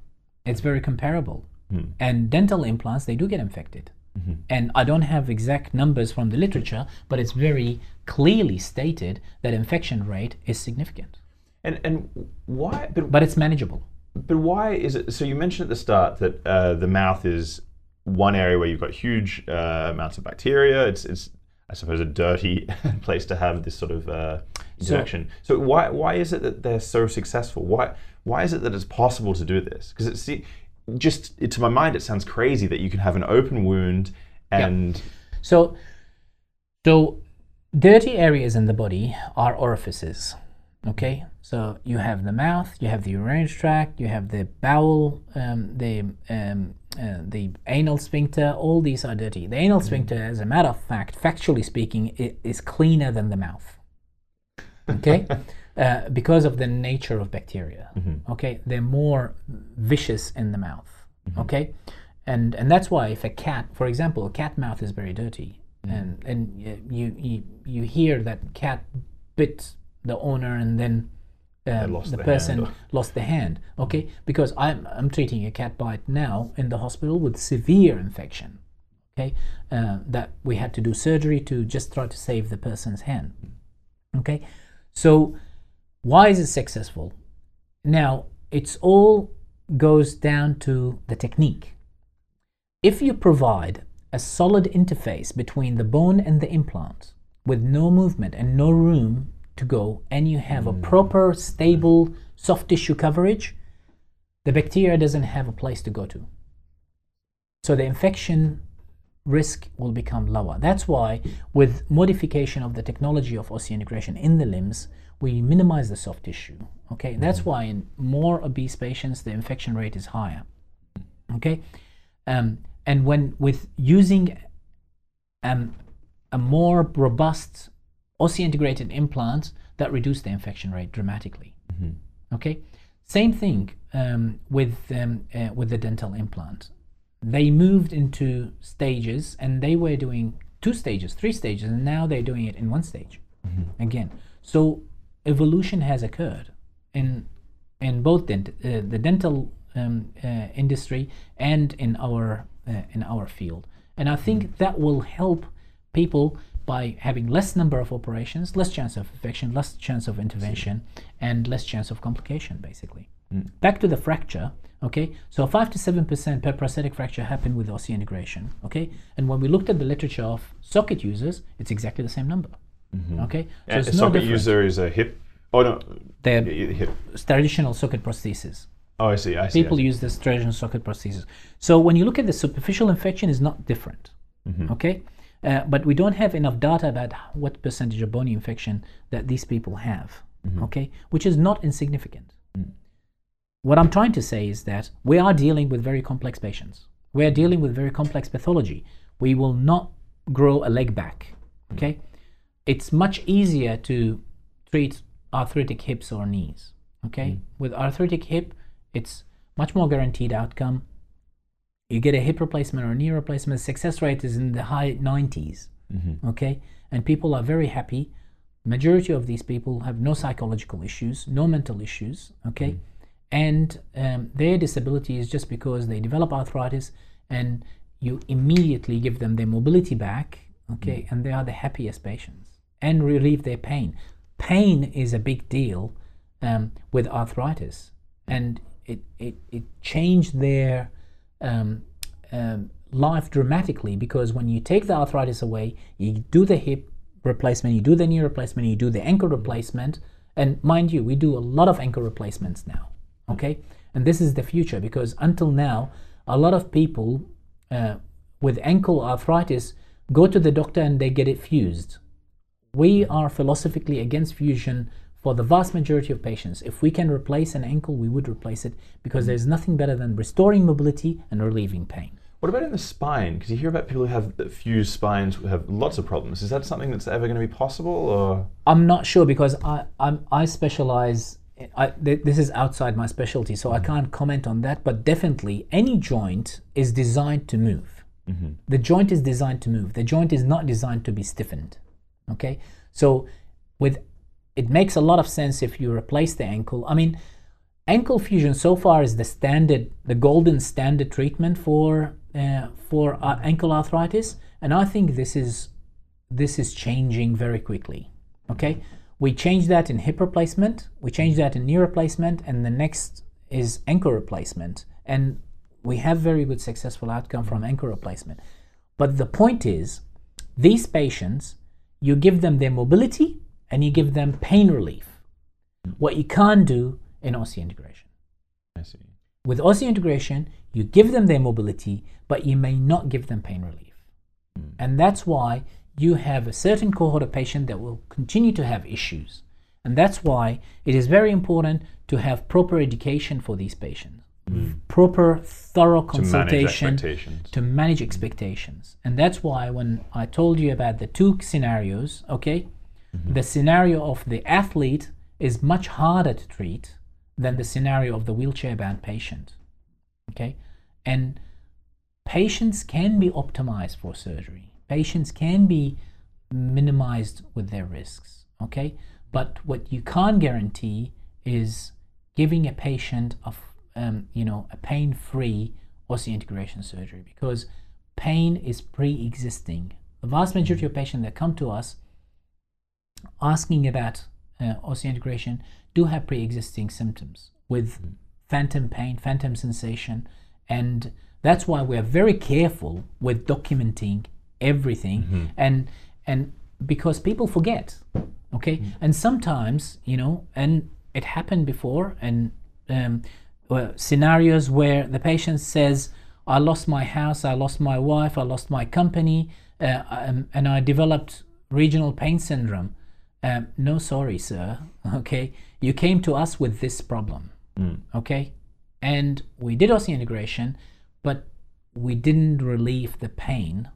It's very comparable. Hmm. And dental implants, they do get infected. Mm-hmm. And I don't have exact numbers from the literature, but it's very clearly stated that infection rate is significant. And and why? But But it's manageable. But why is it? So you mentioned at the start that uh, the mouth is one area where you've got huge uh, amounts of bacteria. It's, it's, I suppose, a dirty place to have this sort of uh, interaction. So, why why is it that they're so successful? Why why is it that it's possible to do this? Because it's see, just it, to my mind, it sounds crazy that you can have an open wound and So, so dirty areas in the body are orifices. Okay, so you have the mouth, you have the urinary tract, you have the bowel, um, the um, uh, the anal sphincter. All these are dirty. The anal sphincter, as a matter of fact, factually speaking, is cleaner than the mouth. Okay, uh, because of the nature of bacteria. Okay, they're more vicious in the mouth. Okay, and and that's why if a cat, for example, a cat mouth is very dirty, and and you you you hear that cat bit the owner and then. Um, the the person hand. lost the hand. Okay, because I'm I'm treating a cat bite now in the hospital with severe infection. Okay, uh, that we had to do surgery to just try to save the person's hand. Okay, so why is it successful? Now it's all goes down to the technique. If you provide a solid interface between the bone and the implant with no movement and no room to go, and you have a proper, stable, soft tissue coverage, the bacteria doesn't have a place to go to. So the infection risk will become lower. That's why, with modification of the technology of osseointegration in the limbs, we minimize the soft tissue. Okay, that's why in more obese patients the infection rate is higher. Okay, um, and when with using um, a more robust osseointegrated implants that reduce the infection rate dramatically. Okay, same thing um, with um, uh, with the dental implant. They moved into stages, and they were doing two stages, three stages, and now they're doing it in one stage again. So evolution has occurred in in both dent- uh, the dental um, uh, industry and in our uh, in our field, and I think that will help people by having less number of operations, less chance of infection, less chance of intervention, and less chance of complication. Basically, mm. back to the fracture. Okay, so five to seven percent periprosthetic fracture happen with osseointegration. Okay, and when we looked at the literature of socket users, it's exactly the same number. Mm-hmm. Okay, so and it's a no socket different. user is a hip. Oh no, They're y- hip. traditional socket prosthesis. Oh, I see. I see. I People see. use this traditional socket prosthesis. So when you look at the superficial infection, is not different. Mm-hmm. Okay, uh, but we don't have enough data about what percentage of bony infection that these people have. Okay, which is not insignificant. What I'm trying to say is that we are dealing with very complex patients. We are dealing with very complex pathology. We will not grow a leg back. Okay, it's much easier to treat arthritic hips or knees. Okay, with arthritic hip, it's much more guaranteed outcome. You get a hip replacement or a knee replacement, success rate is in the high 90s. Okay, and people are very happy. Majority of these people have no psychological issues, no mental issues. Okay, and um, their disability is just because they develop arthritis, and you immediately give them their mobility back. Okay, and they are the happiest patients and relieve their pain. Pain is a big deal um, with arthritis, and it, it, it changed their um, um, life dramatically because when you take the arthritis away, you do the hip replacement, you do the knee replacement, you do the ankle replacement, and mind you, we do a lot of ankle replacements now. Okay, and this is the future because until now, a lot of people uh, with ankle arthritis go to the doctor and they get it fused. We are philosophically against fusion for the vast majority of patients. If we can replace an ankle, we would replace it because mm-hmm. there's nothing better than restoring mobility and relieving pain. What about in the spine? Because you hear about people who have fused spines who have lots of problems. Is that something that's ever going to be possible, or I'm not sure because I I'm, I specialize. I, th- this is outside my specialty, so I mm-hmm. can't comment on that. But definitely, any joint is designed to move. Mm-hmm. The joint is designed to move. The joint is not designed to be stiffened. Okay, so with it makes a lot of sense if you replace the ankle. I mean, ankle fusion so far is the standard, the golden standard treatment for uh, for uh, ankle arthritis, and I think this is this is changing very quickly. Okay, we changed that in hip replacement, we changed that in knee replacement, and the next is ankle replacement, and we have very good successful outcome from ankle replacement. But the point is, these patients, you give them their mobility and you give them pain relief. What you can't do in osseointegration. I see. With osseointegration, you give them their mobility, but you may not give them pain relief. Hmm. And that's why you have a certain cohort of patients that will continue to have issues. And that's why it is very important to have proper education for these patients, hmm. proper, thorough consultation To manage to manage expectations. And that's why when I told you about the two scenarios, okay, the scenario of the athlete is much harder to treat than the scenario of the wheelchair bound patient. Okay? And patients can be optimized for surgery. Patients can be minimized with their risks. Okay? But what you can't guarantee is giving a patient of um, you know a pain-free osseointegration surgery because pain is pre-existing. The vast majority of patients that come to us asking about uh, osseointegration do have pre-existing symptoms with phantom pain, phantom sensation, and that's why we're very careful with documenting everything and and because people forget okay? And sometimes you know and it happened before and um, well, scenarios where the patient says i lost my house i lost my wife i lost my company uh, um, and i developed regional pain syndrome um, no sorry sir. Okay? You came to us with this problem. Okay? And we did osseointegration but we didn't relieve the pain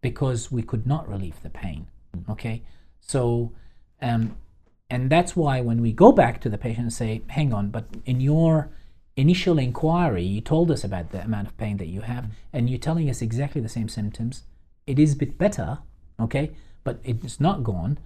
because we could not relieve the pain. Okay, so um, and that's why when we go back to the patient and say, "Hang on, but in your initial inquiry, you told us about the amount of pain that you have, and you're telling us exactly the same symptoms. It is a bit better, okay, but it's not gone,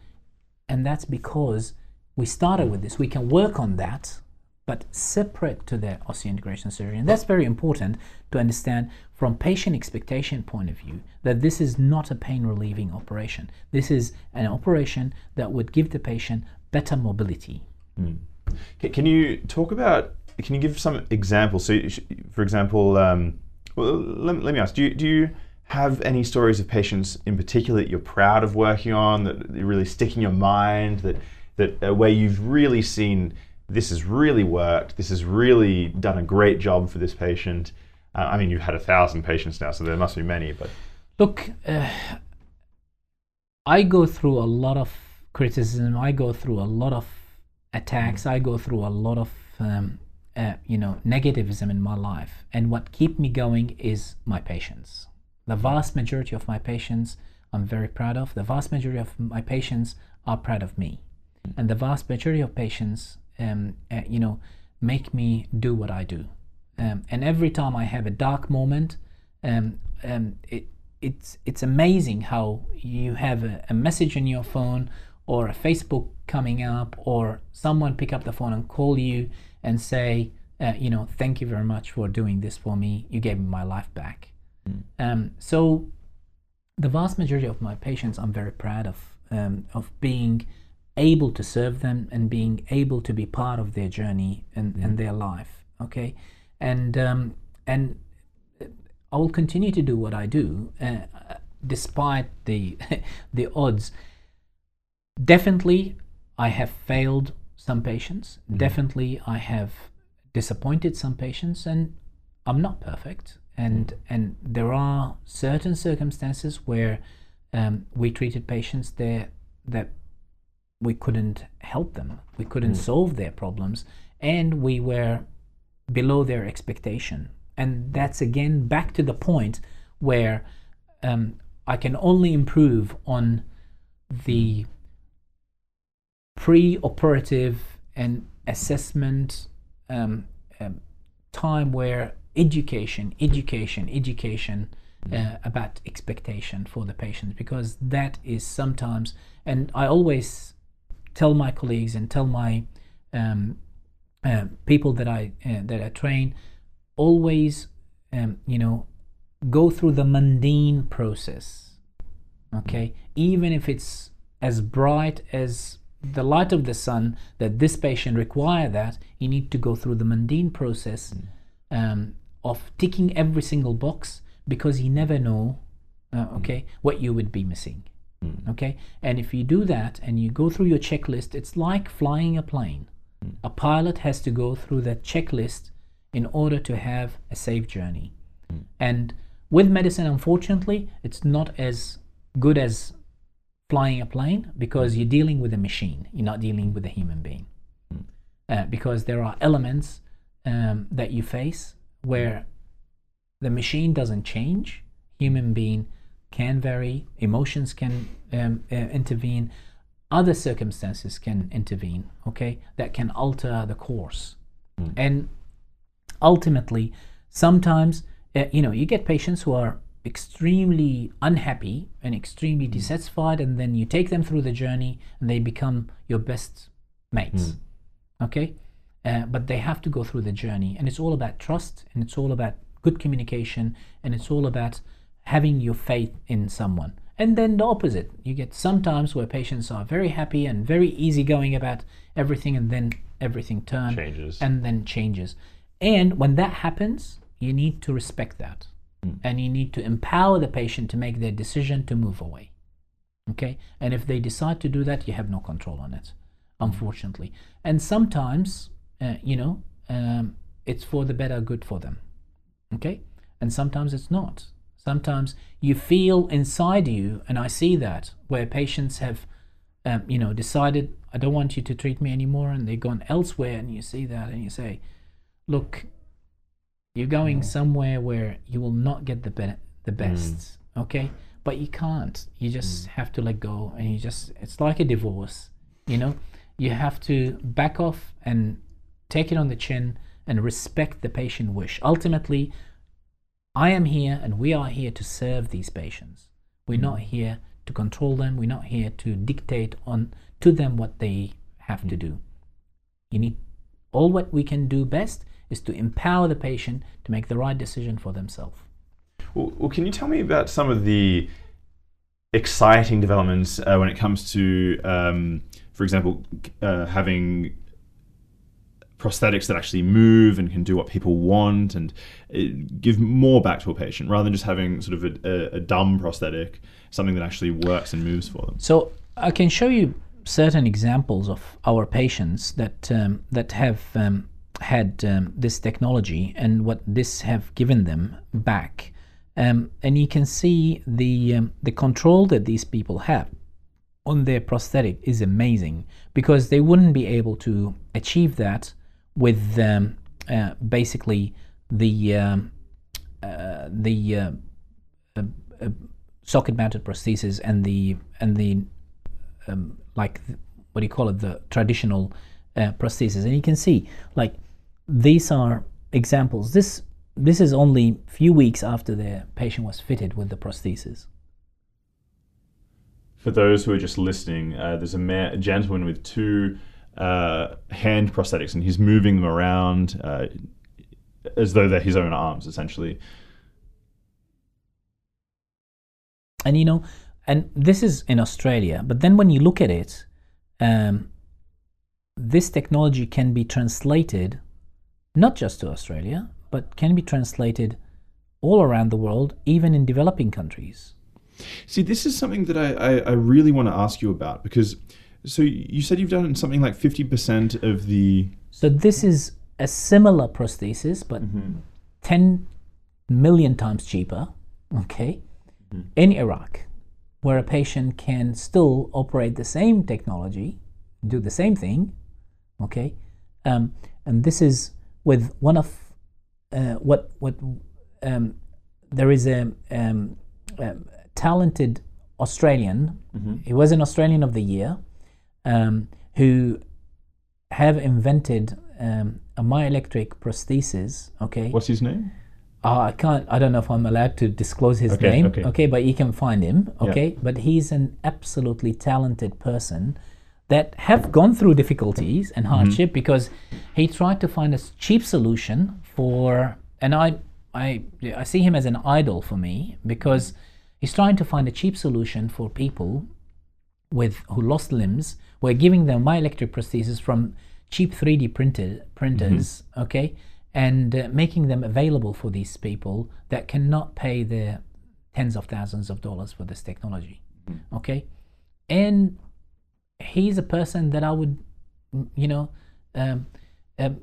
and that's because we started with this. We can work on that." but separate to the osseointegration surgery. And that's very important to understand from patient expectation point of view that this is not a pain relieving operation. This is an operation that would give the patient better mobility. Ca- Can you talk about? Can you give some examples? So, for example, um, well, let, let me ask: Do you do you have any stories of patients in particular that you're proud of working on that really stick in your mind? That that uh, where you've really seen this has really worked. This has really done a great job for this patient. Uh, I mean, you've had a thousand patients now, so there must be many. But Look, uh, I go through a lot of criticism. I go through a lot of attacks. I go through a lot of um, uh, you know negativism in my life. And what keep me going is my patients. The vast majority of my patients I'm very proud of. The vast majority of my patients are proud of me, and the vast majority of patients, um, uh, you know, make me do what I do. Um, and every time I have a dark moment, um, um, it, it's it's amazing how you have a, a message on your phone or a Facebook coming up or someone pick up the phone and call you and say, uh, you know, thank you very much for doing this for me. You gave me my life back. Um, so the vast majority of my patients, I'm very proud of um, of being able to serve them and being able to be part of their journey and, and their life. Okay, and um, and I will continue to do what I do, uh, despite the the odds. Definitely, I have failed some patients. Definitely, I have disappointed some patients, and I'm not perfect. And and there are certain circumstances where um, we treated patients there that we couldn't help them. We couldn't solve their problems, and we were below their expectation. And that's again back to the point where um, I can only improve on the pre-operative and assessment um, um, time where education, education, education uh, about expectation for the patients because that is sometimes, and I always tell my colleagues and tell my um, uh, people that I uh, that I train always, um, you know, go through the mundane process. Okay, even if it's as bright as the light of the sun that this patient require that you need to go through the mundane process um, of ticking every single box because you never know uh, okay what you would be missing okay? And if you do that and you go through your checklist it's like flying a plane. A pilot has to go through that checklist in order to have a safe journey. And with medicine unfortunately it's not as good as flying a plane because you're dealing with a machine. You're not dealing with a human being. Uh, because there are elements um, that you face where the machine doesn't change. Human being can vary. Emotions can um, uh, intervene. Other circumstances can intervene okay that can alter the course. And ultimately sometimes uh, you know you get patients who are extremely unhappy and extremely dissatisfied and then you take them through the journey and they become your best mates okay uh, but they have to go through the journey. And it's all about trust and it's all about good communication and it's all about having your faith in someone. And then the opposite. You get sometimes where patients are very happy and very easygoing about everything and then everything turns Changes. and then changes. And when that happens you need to respect that. And you need to empower the patient to make their decision to move away. Okay? And if they decide to do that you have no control on it unfortunately. And sometimes uh, you know um, it's for the better good for them okay? And sometimes it's not. Sometimes you feel inside you and i see that where patients have um, you know decided i don't want you to treat me anymore and they've gone elsewhere and you see that and you say look you're going somewhere where you will not get the be- the best okay? But you can't. You just have to let go and you just it's like a divorce you know? You have to back off and take it on the chin and respect the patient wish. Ultimately i am here and we are here to serve these patients. We're not here to control them. We're not here to dictate on to them what they have to do. You need all what we can do best is to empower the patient to make the right decision for themselves. Well, well, can you tell me about some of the exciting developments uh, when it comes to, um, for example, uh, having prosthetics that actually move and can do what people want and uh, give more back to a patient rather than just having sort of a, a, a dumb prosthetic, something that actually works and moves for them. So I can show you certain examples of our patients that um, that have um, had um, this technology and what this have given them back, um, and you can see the um, the control that these people have on their prosthetic is amazing because they wouldn't be able to achieve that with um, uh, basically the um, uh, the uh, uh, uh, socket-mounted prosthesis and the and the um, like what do you call it the traditional prosthesis. And you can see like these are examples. This this is only few weeks after the patient was fitted with the prosthesis. For those who are just listening, uh, there's a, a gentleman with two uh, hand prosthetics, and he's moving them around uh, as though they're his own arms, essentially. and you know and this is in australia but then when you look at it um, this technology can be translated not just to australia but can be translated all around the world even in developing countries See, this is something that I, I, I really want to ask you about because, so you said you've done something like 50% of the. so this is a similar prosthesis but 10 million times cheaper okay in iraq where a patient can still operate the same technology do the same thing okay um, and this is with one of uh, what what um, there is a, um, a talented Australian. He was an Australian of the year um, who have invented um, a myoelectric prosthesis. Okay, What's his name? uh, I can't. I don't know if I'm allowed to disclose his Okay, name. okay. but you can find him. Okay, but he's an absolutely talented person that have gone through difficulties and hardship because he tried to find a cheap solution for, and I, I, I see him as an idol for me because he's trying to find a cheap solution for people with who lost limbs. We're giving them myoelectric prosthesis from cheap 3D printed printers, okay, and uh, making them available for these people that cannot pay the tens of thousands of dollars for this technology, okay, and he's a person that I would, mm, you know, um, um,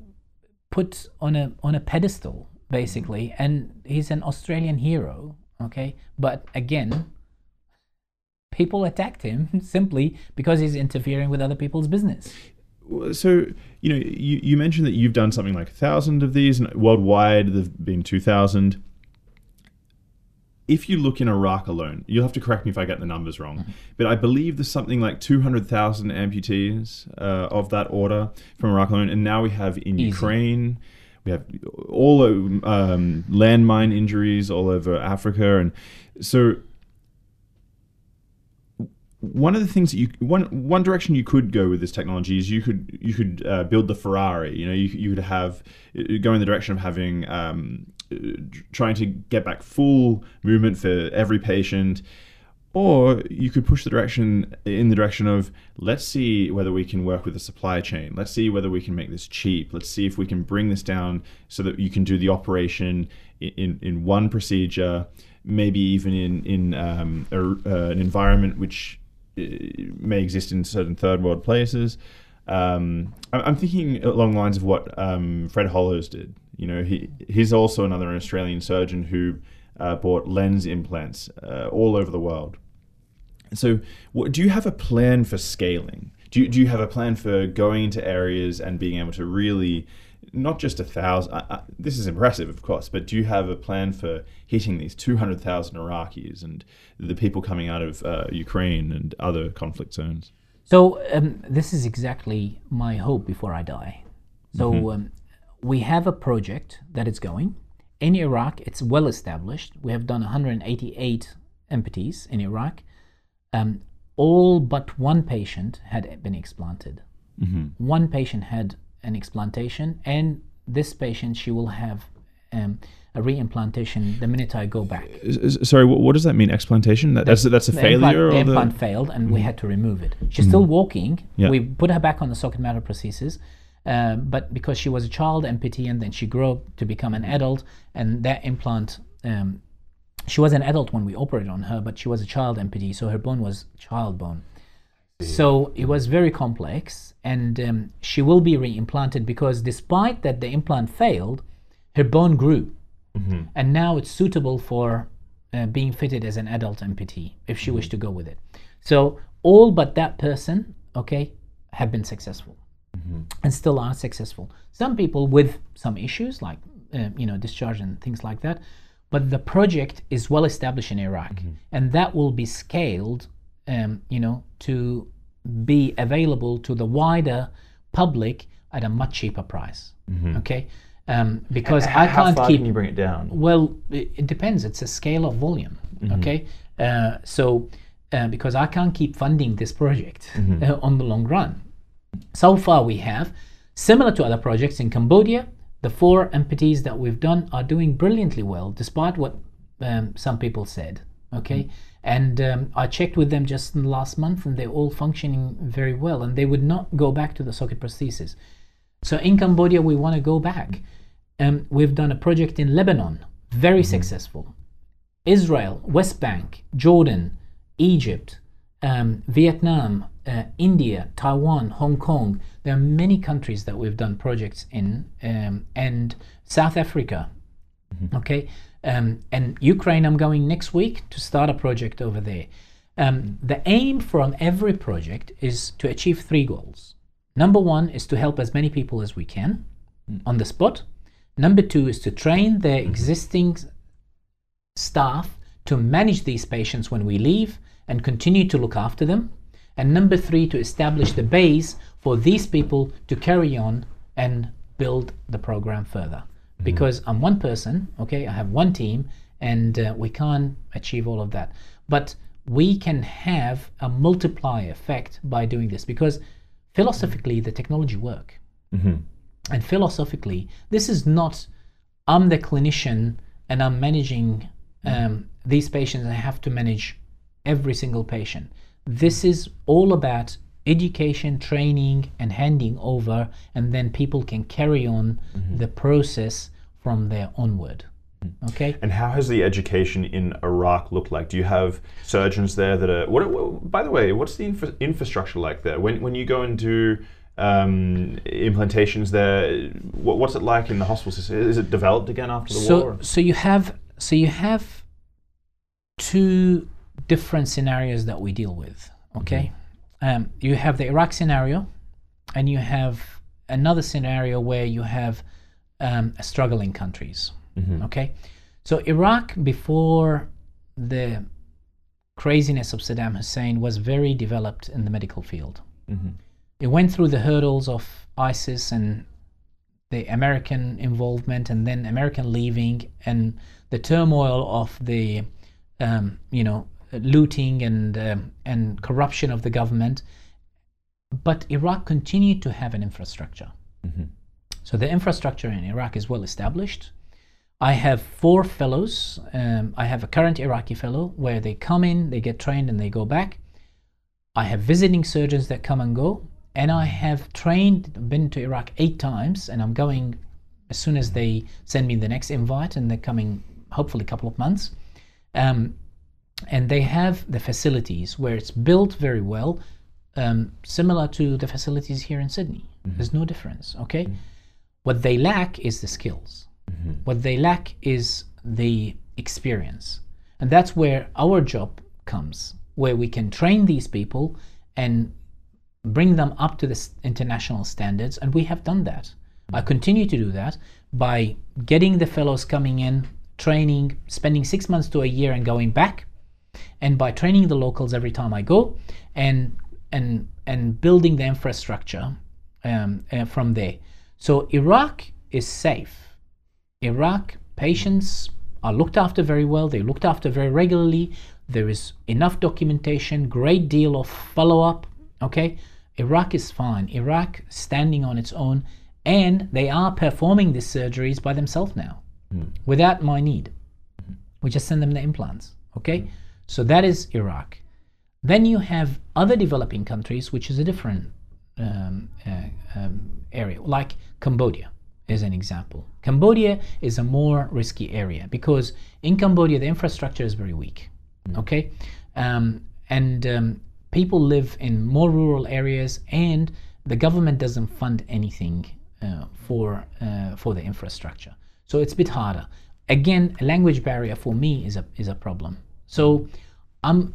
put on a on a pedestal basically, and he's an Australian hero, okay, but again people attacked him simply because he's interfering with other people's business. So, you know, you, you mentioned that you've done something like a thousand of these, and worldwide there've been 2,000. If you look in Iraq alone, you'll have to correct me if I get the numbers wrong, but I believe there's something like 200,000 amputees uh, of that order from Iraq alone. And now we have in Easy. Ukraine, we have all um, landmine injuries all over Africa. And so one of the things that you one one direction you could go with this technology is you could you could uh, build the Ferrari. You know, you, you could have uh, go in the direction of having um, uh, trying to get back full movement for every patient, or you could push the direction in the direction of let's see whether we can work with the supply chain. Let's see whether we can make this cheap. Let's see if we can bring this down so that you can do the operation in in, one procedure, maybe even in in um, a, uh, an environment which may exist in certain third world places. Um, I'm thinking along lines of what um, Fred Hollows did. You know, he he's also another Australian surgeon who uh, bought lens implants uh, all over the world. So, what, do you have a plan for scaling? Do you, do you have a plan for going into areas and being able to really, not just a thousand? This is impressive, of course, but do you have a plan for hitting these two hundred thousand Iraqis and the people coming out of uh, Ukraine and other conflict zones? So um, this is exactly my hope before I die. So um, we have a project that is going in Iraq. It's well established. We have done 188 amputees in Iraq. Um, all but one patient had been explanted. One patient had an explantation, and this patient she will have um, a reimplantation the minute I go back. Sorry, what, what does that mean? Explantation? That, that's that's a the failure, implant, the implant the failed and we had to remove it. She's still walking. Yeah. We put her back on the socket-mounted prosthesis, um, but because she was a child amputee and then she grew up to become an adult, and that implant, um, she was an adult when we operated on her, but she was a child amputee, so her bone was child bone. So it was very complex, and um, she will be reimplanted because despite that the implant failed, her bone grew, and now it's suitable for uh, being fitted as an adult amputee if she wished to go with it. So all but that person, okay, have been successful, and still are successful. Some people with some issues like uh, you know discharge and things like that, but the project is well established in Iraq, and that will be scaled, um, you know, to be available to the wider public at a much cheaper price. Okay, um, because I can't far keep. can you bring it down? Well, it, it depends. It's a scale of volume. Okay, uh, so uh, because I can't keep funding this project uh, on the long run. So far, we have similar to other projects in Cambodia. The four amputees that we've done are doing brilliantly well, despite what um, some people said. Okay, and um, I checked with them just in the last month, and they're all functioning very well, and they would not go back to the socket prosthesis. So in Cambodia, we want to go back. Um, we've done a project in Lebanon, very successful. Israel, West Bank, Jordan, Egypt, um, Vietnam, uh, India, Taiwan, Hong Kong. There are many countries that we've done projects in, um, and South Africa. Okay, um, and Ukraine. I'm going next week to start a project over there. Um, the aim from every project is to achieve three goals. Number one is to help as many people as we can on the spot. Number two is to train the existing staff to manage these patients when we leave and continue to look after them. And number three, to establish the base for these people to carry on and build the program further. Because I'm one person, okay, I have one team, and uh, we can't achieve all of that. But we can have a multiplier effect by doing this because philosophically the technology work And philosophically, this is not, I'm the clinician and I'm managing um, these patients, I have to manage every single patient. This is all about education, training, and handing over, and then people can carry on mm-hmm. the process from there onward. Mm-hmm. Okay? And how has the education in Iraq looked like? Do you have surgeons there that are? What? what by the way, what's the infra- infrastructure like there? When when you go and do um, implantations there, what, what's it like in the hospital system? Is it developed again after the so war? so you have so you have two different scenarios that we deal with okay mm-hmm. Um, you have the iraq scenario and you have another scenario where you have um, struggling countries. Okay? So iraq before the craziness of saddam hussein was very developed in the medical field. It went through the hurdles of isis and the American involvement and then American leaving and the turmoil of the um, you know looting and um, and corruption of the government. But Iraq continued to have an infrastructure. So the infrastructure in Iraq is well established. I have four fellows. Um, I have a current Iraqi fellow where they come in, they get trained, and they go back. I have visiting surgeons that come and go, and I have trained, been to Iraq eight times, and I'm going as soon as they send me the next invite, and they're coming hopefully a couple of months. Um, and they have the facilities where it's built very well, um, similar to the facilities here in Sydney. Mm-hmm. There's no difference, okay? Mm-hmm. What they lack is the skills. Mm-hmm. What they lack is the experience. And that's where our job comes, where we can train these people and bring them up to the international standards. And we have done that. I continue to do that by getting the fellows coming in, training, spending six months to a year and going back, and by training the locals every time I go, and and and building the infrastructure um, uh, from there. So Iraq is safe. Iraq patients are looked after very well. They're looked after very regularly. There is enough documentation, great deal of follow up. Okay, Iraq is fine. Iraq standing on its own, and they are performing these surgeries by themselves now, without my need. We just send them the implants. Okay, so that is Iraq. Then you have other developing countries, which is a different um, uh, um, area, like Cambodia is an example. Cambodia is a more risky area because in Cambodia the infrastructure is very weak. Okay, um, and um, people live in more rural areas, and the government doesn't fund anything uh, for uh, for the infrastructure. So it's a bit harder. Again, a language barrier for me is a is a problem. So I'm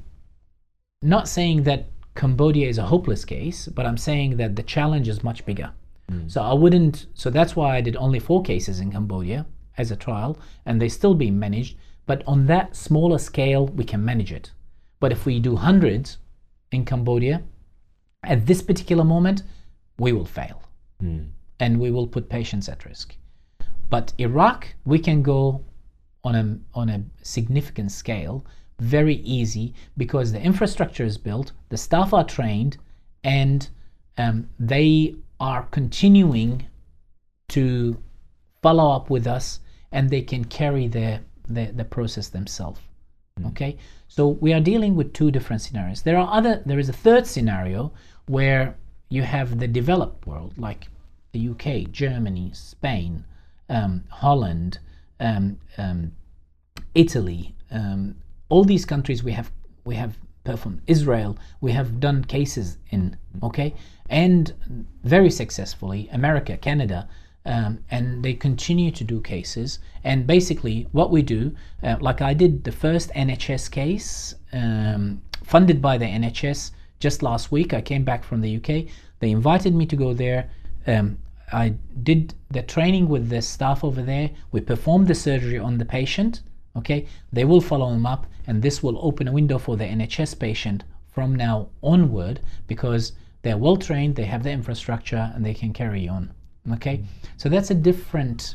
not saying that Cambodia is a hopeless case, but I'm saying that the challenge is much bigger. Hmm. So I wouldn't. So that's why I did only four cases in Cambodia as a trial, and they still being managed. But on that smaller scale, we can manage it. But if we do hundreds in Cambodia, at this particular moment, we will fail, hmm. and we will put patients at risk. But Iraq, we can go on a on a significant scale, very easy because the infrastructure is built, the staff are trained, and um, they are continuing to follow up with us, and they can carry the the, the process themselves. Okay, so we are dealing with two different scenarios. There are other. There is a third scenario where you have the developed world, like the UK, Germany, Spain, um, Holland, um, um, Italy, um, all these countries we have we have performed. Israel, we have done cases in, okay, and very successfully. America, Canada, um, and they continue to do cases. And basically, what we do, uh, like I did the first NHS case um, funded by the NHS just last week. I came back from the UK. They invited me to go there. Um, I did the training with the staff over there. We performed the surgery on the patient. Okay, they will follow them up, and this will open a window for the NHS patient from now onward because they're well trained, they have the infrastructure, and they can carry on. Okay, so that's a different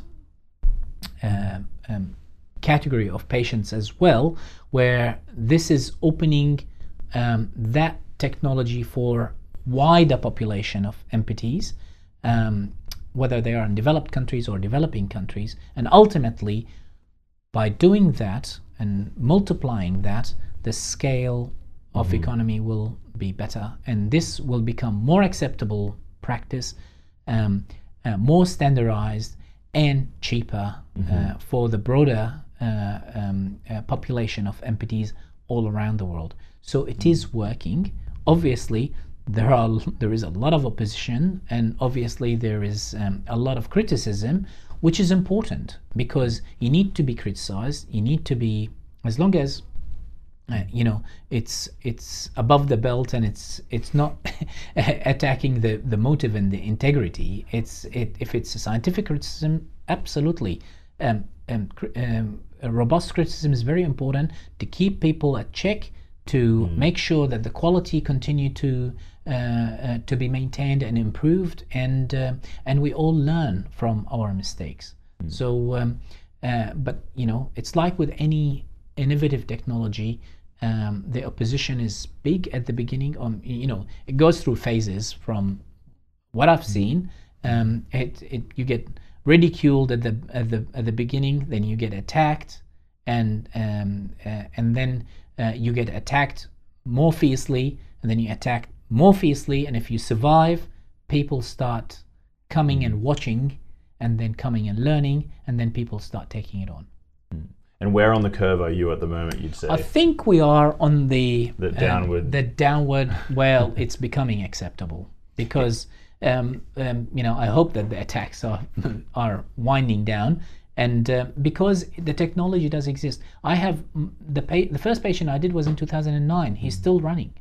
uh, um, category of patients as well, where this is opening um, that technology for wider population of amputees. Um, whether they are in developed countries or developing countries. And ultimately, by doing that and multiplying that, the scale of economy will be better, and this will become more acceptable practice, um, uh, more standardized, and cheaper uh, for the broader uh, um, uh, population of amputees all around the world. So it is working. Obviously, there are there is a lot of opposition, and obviously there is um, a lot of criticism, which is important because you need to be criticized. You need to be as long as uh, you know it's it's above the belt and it's it's not attacking the the motive and the integrity it's it if it's a scientific criticism absolutely um, um, um, robust criticism is very important to keep people at check to make sure that the quality continue to uh, uh, to be maintained and improved and uh, and we all learn from our mistakes. So um, uh, but you know it's like with any innovative technology um, the opposition is big at the beginning um, you know it goes through phases from what I've seen. Um, it, it you get ridiculed at the at the at the beginning then you get attacked and um, uh, and then uh, you get attacked more fiercely and then you attack more fiercely and if you survive people start coming and watching and then coming and learning and then people start taking it on And where on the curve are you at the moment? You'd say. I think we are on the The um, downward- the downward. Well, it's becoming acceptable because um, um, you know I hope that the attacks are are winding down, and uh, because the technology does exist. I have mm, the pa- the first patient I did was in 2009. He's still running.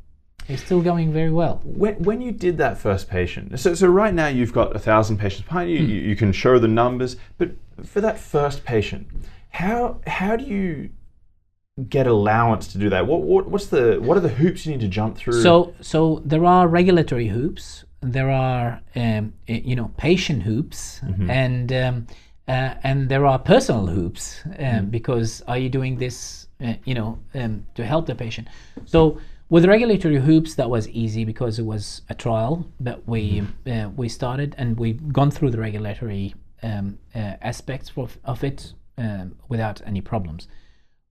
He's still going very well. when, when you did that first patient, so, so right now you've got a thousand patients behind you, you, you can show the numbers, but for that first patient, how how do you get allowance to do that? What, what what's the what are the hoops you need to jump through? So, so there are regulatory hoops. There are, um, eh, you know, patient hoops, and um, uh, and there are personal hoops um, because are you doing this, uh, you know, um, to help the patient? So with regulatory hoops, that was easy because it was a trial that we uh, we started, and we've gone through the regulatory um, uh, aspects of, of it um, without any problems.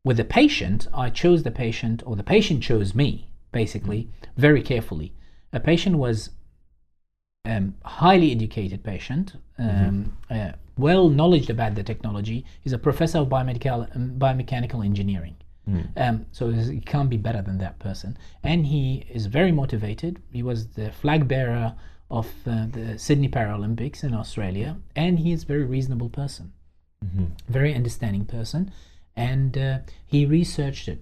With the patient, I chose the patient, or the patient chose me, basically, very carefully. A patient was um, highly educated patient, um, uh, well knowledge about the technology. He's a professor of biomedical um, biomechanical engineering. Um, so he can't be better than that person. And he is very motivated. He was the flag bearer of uh, the Sydney Paralympics in Australia, and he is a very reasonable person very understanding person, and uh, he researched it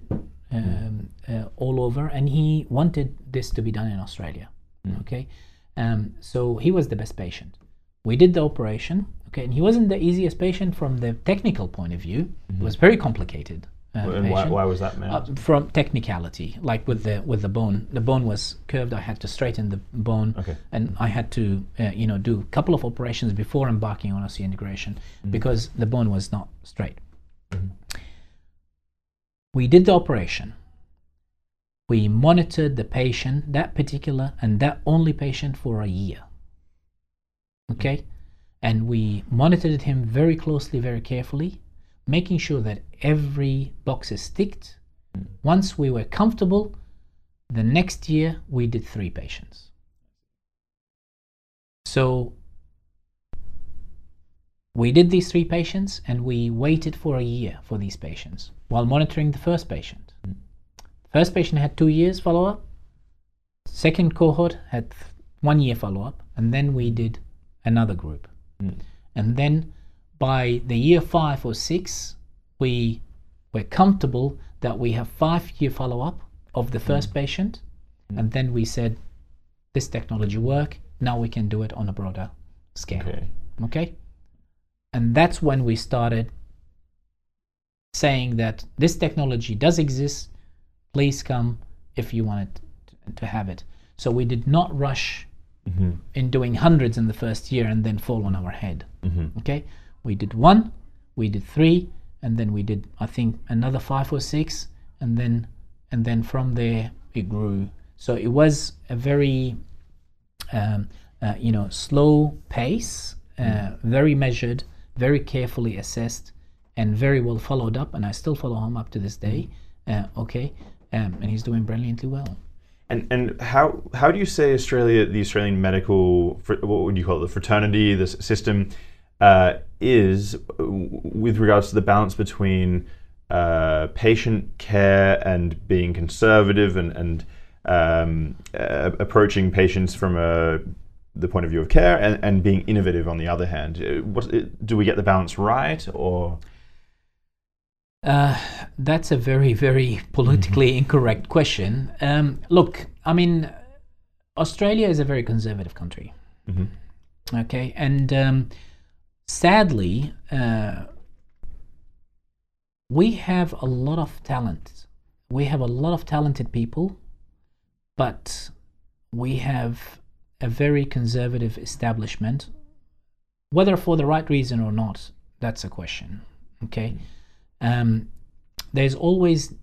um, uh, all over, and he wanted this to be done in Australia. Okay, um, so he was the best patient. We did the operation. Okay, and he wasn't the easiest patient from the technical point of view. It was very complicated. Uh, and why, why was that, man? uh, from technicality like with the with the bone. The bone was curved i had to straighten the bone. Okay. and i had to uh, you know do a couple of operations before embarking on osseointegration because the bone was not straight. We did the operation. We monitored the patient that particular and that only patient for a year. Okay and we monitored him very closely very carefully making sure that every box is ticked. Once we were comfortable the next year we did three patients. So we did these three patients and we waited for a year for these patients while monitoring the first patient. First patient had two years follow up second cohort had one year follow up and then we did another group and then by the year five or six we were comfortable that we have five year follow up of the first mm. patient. Mm. And then we said this technology work. Now we can do it on a broader scale. Okay. okay? And that's when we started saying that this technology does exist. Please come if you want to have it. So we did not rush Mm-hmm. in doing hundreds in the first year and then fall on our head Mm-hmm. okay we did one we did three and then we did i think another five or six and then and then from there it grew so it was a very um, uh, you know slow pace uh, very measured, very carefully assessed, and very well followed up. And I still follow him up to this day. Uh, okay, um, and he's doing brilliantly well. And and how how do you say Australia, the Australian medical, what would you call it, the fraternity, the system, uh, is with regards to the balance between uh, patient care and being conservative and and um, uh, approaching patients from a the point of view of care and, and being innovative on the other hand. Uh, What, uh, do we get the balance right or? Uh, that's a very, very politically incorrect question. Um, look, I mean, Australia is a very conservative country. Mhm. Okay, and um, sadly, uh, we have a lot of talent. We have a lot of talented people, but we have a very conservative establishment. Whether for the right reason or not, that's a question. Okay um, there's always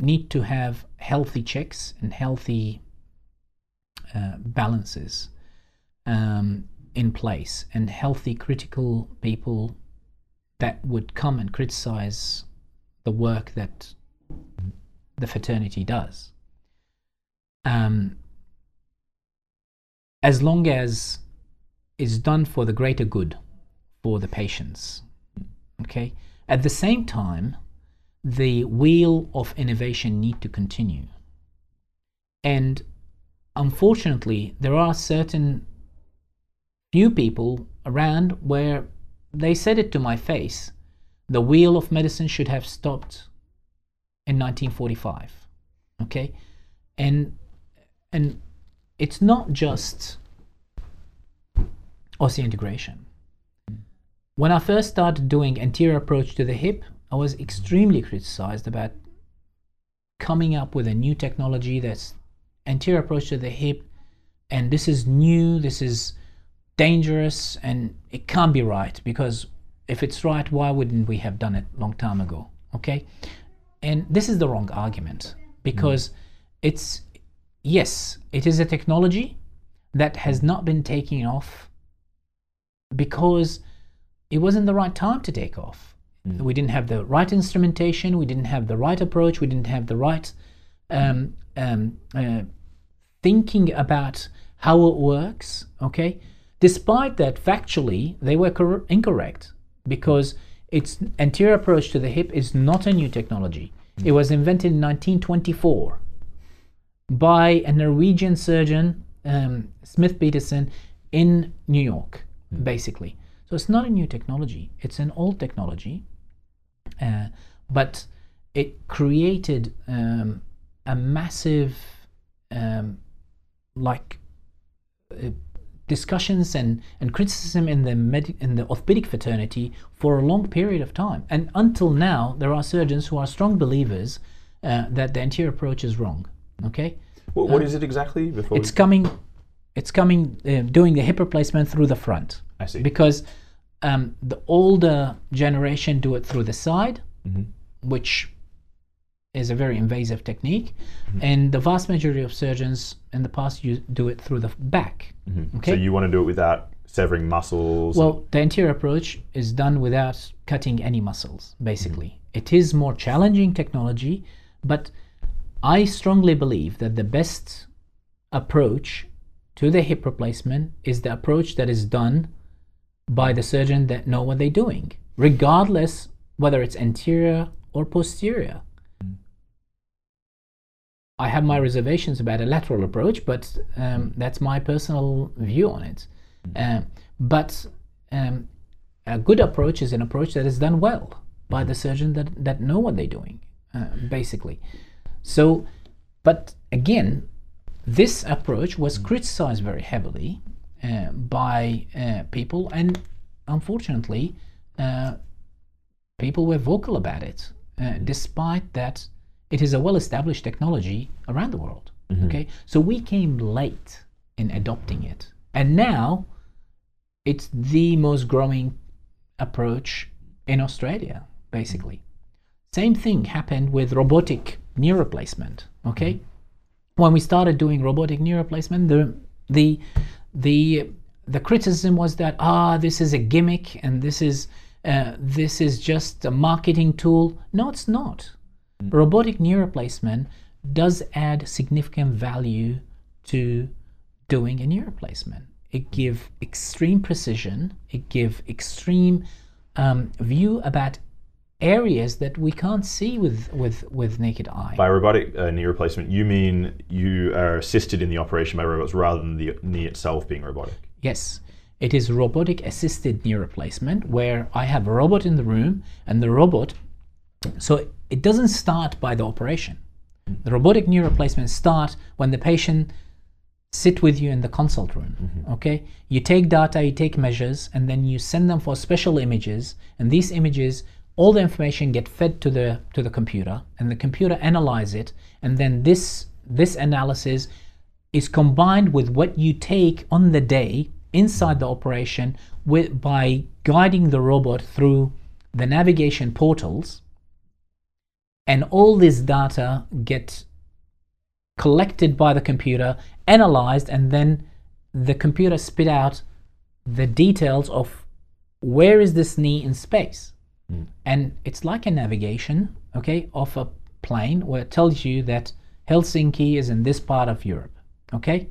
need to have healthy checks and healthy uh, balances um, in place and healthy critical people that would come and criticize the work that the fraternity does. Um, as long as it's done for the greater good for the patients okay? At the same time the wheel of innovation need to continue. And unfortunately there are certain few people around where they said it to my face the wheel of medicine should have stopped in 1945 okay? And and it's not just osseointegration when I first started doing anterior approach to the hip, I was extremely criticized about coming up with a new technology that's anterior approach to the hip, and this is new, this is dangerous, and it can't be right because if it's right, why wouldn't we have done it long time ago? Okay, and this is the wrong argument because it's yes, it is a technology that has not been taking off because it wasn't the right time to take off. We didn't have the right instrumentation, we didn't have the right approach, we didn't have the right um, um, uh, thinking about how it works. Okay, despite that, factually they were cor- incorrect because its anterior approach to the hip is not a new technology. It was invented in 1924 by a Norwegian surgeon, um, Smith Petersen, in New York, basically. So it's not a new technology, it's an old technology, uh, but it created um, a massive, um, like, uh, discussions and, and criticism in the med- in the orthopedic fraternity for a long period of time. And until now, there are surgeons who are strong believers uh, that the anterior approach is wrong. Okay, What, what is it exactly? Before it's we- coming, it's coming, uh, doing the hip replacement through the front I see. because um, the older generation do it through the side, Mhm. which is a very invasive technique, Mm-hmm. and the vast majority of surgeons in the past you do it through the back. Mhm. Okay. So you want to do it without severing muscles? Well, the anterior approach is done without cutting any muscles, basically. Mm-hmm. It is more challenging technology, but I strongly believe that the best approach to the hip replacement is the approach that is done by the surgeon that know what they're doing, regardless whether it's anterior or posterior. I have my reservations about a lateral approach, but um, that's my personal view on it. Um, but um, a good approach is an approach that is done well by the surgeon that, that know what they're doing, uh, basically. So, but again, this approach was criticized very heavily by uh, people, and unfortunately, uh, people were vocal about it, uh, despite that it is a well-established technology around the world. Okay, so we came late in adopting it, and now it's the most growing approach in Australia, basically. Same thing happened with robotic knee replacement. Okay, when we started doing robotic knee replacement, the the the the criticism was that ah, this is a gimmick and this is uh, this is just a marketing tool. No, it's not. Robotic knee replacement does add significant value to doing a knee replacement. It give extreme precision. It give extreme um, view about areas that we can't see with with with naked eye. By robotic uh, knee replacement, you mean you are assisted in the operation by robots rather than the knee itself being robotic? Yes, it is robotic assisted knee replacement where I have a robot in the room and the robot. So it doesn't start by the operation. The robotic knee replacement start when the patient sit with you in the consult room. Okay, you take data, you take measures, and then you send them for special images, and these images. All the information get fed to the to the computer, and the computer analyze it, and then this this analysis is combined with what you take on the day inside the operation with, by guiding the robot through the navigation portals and all this data get collected by the computer analyzed and then the computer spit out the details of where is this knee in space and it's like a navigation okay of a plane where it tells you that helsinki is in this part of europe okay?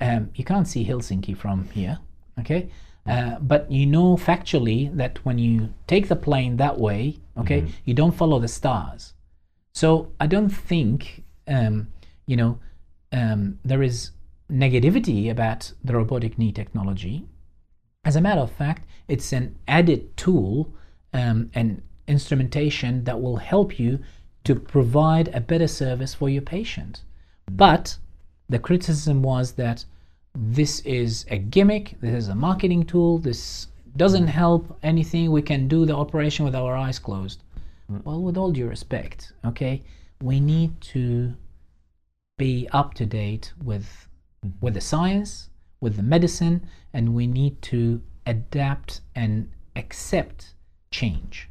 Um, you can't see helsinki from here okay? Uh, but you know factually that when you take the plane that way okay you don't follow the stars. So i don't think um, you know um, there is negativity about the robotic knee technology. As a matter of fact, it's an added tool um, and instrumentation that will help you to provide a better service for your patient. But the criticism was that this is a gimmick, this is a marketing tool, this doesn't help anything, we can do the operation with our eyes closed. Well, with all due respect, okay, we need to be up to date with with the science, with the medicine, and we need to adapt and accept change.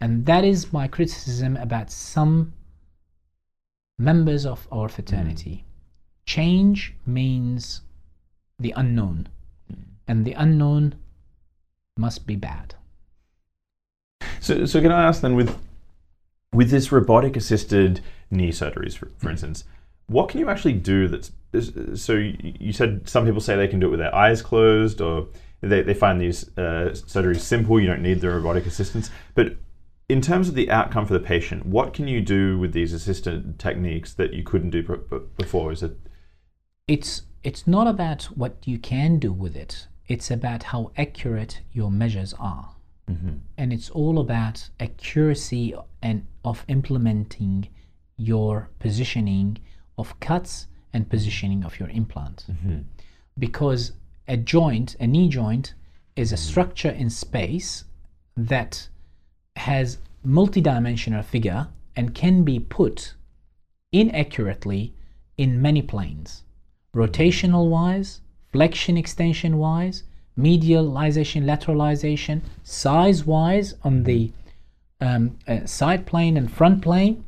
And that is my criticism about some members of our fraternity. Mm. Change means the unknown, and the unknown must be bad. So, so can I ask then, with with this robotic assisted knee surgeries, for, for mm. instance, what can you actually do that's so you said some people say they can do it with their eyes closed or they, they find these uh, surgeries simple you don't need the robotic assistance but in terms of the outcome for the patient what can you do with these assisted techniques that you couldn't do before is it It's it's not about what you can do with it. It's about how accurate your measures are. And it's all about accuracy and of implementing your positioning of cuts and positioning of your implant. Because a joint, a knee joint, is a structure in space that has multidimensional figure and can be put inaccurately in many planes. Rotational wise, flexion extension wise, medialization, lateralization, size wise on the um, uh, side plane and front plane,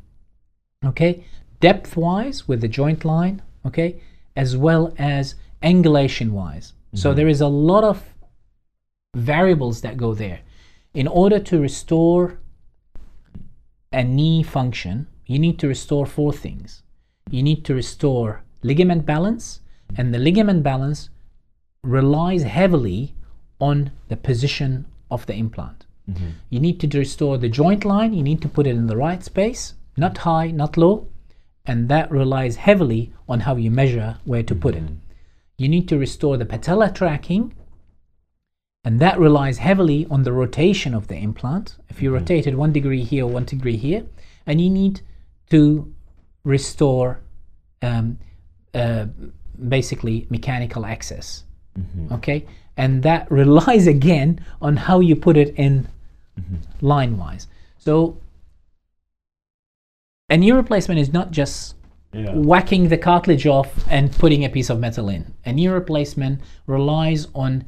okay, depth wise with the joint line, okay, as well as angulation wise. So mm-hmm. there is a lot of variables that go there. In order to restore a knee function, you need to restore four things. You need to restore ligament balance, and the ligament balance relies heavily on the position of the implant. Mm-hmm. You need to restore the joint line, you need to put it in the right space, not high, not low, and that relies heavily on how you measure where to put it. Mm-hmm. You need to restore the patella tracking, and that relies heavily on the rotation of the implant. If you rotate it one degree here, one degree here, and you need to restore um, uh, basically mechanical axis. Okay, and that relies again on how you put it in line wise. So, a knee replacement is not just yeah whacking the cartilage off and putting a piece of metal in. A knee replacement relies on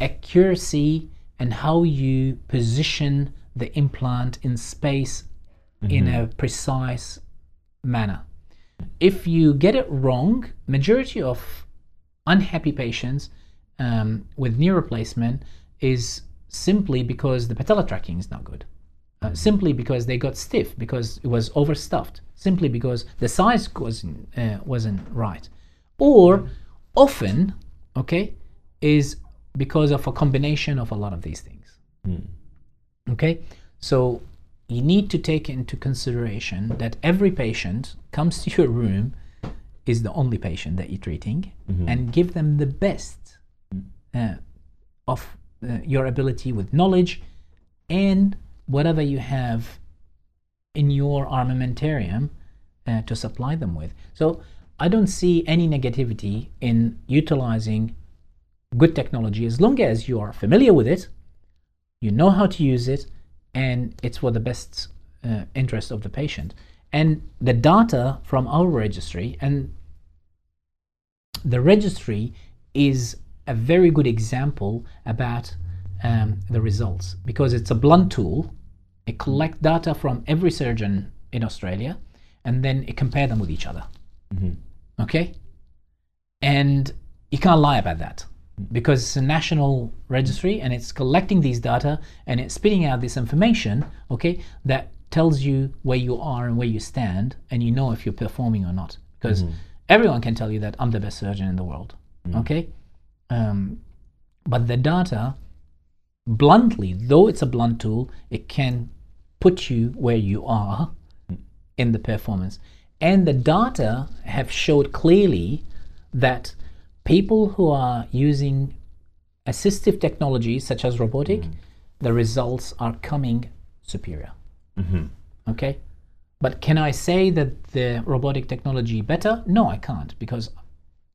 accuracy and how you position the implant in space in a precise manner. If you get it wrong, majority of unhappy patients um, with knee replacement is simply because the patella tracking is not good. Uh, simply because they got stiff, because it was overstuffed, simply because the size wasn't, uh, wasn't right. Or often, okay, is because of a combination of a lot of these things. Okay, so you need to take into consideration that every patient comes to your room is the only patient that you're treating and give them the best uh, of uh, your ability with knowledge and whatever you have in your armamentarium uh, to supply them with. So I don't see any negativity in utilizing good technology as long as you are familiar with it, you know how to use it, and it's for the best uh, interest of the patient. And the data from our registry, and the registry is a very good example about um, the results because it's a blunt tool. It collects data from every surgeon in Australia, and then it compare them with each other. Okay, and you can't lie about that because it's a national registry and it's collecting these data and it's spitting out this information. Okay, that tells you where you are and where you stand, and you know if you're performing or not. Because everyone can tell you that I'm the best surgeon in the world. Okay, um, but the data, bluntly, though it's a blunt tool, it can put you where you are in the performance. And the data have showed clearly that people who are using assistive technologies such as robotic, mm. the results are coming superior. Mm-hmm. Okay? But can I say that the robotic technology better? No, I can't because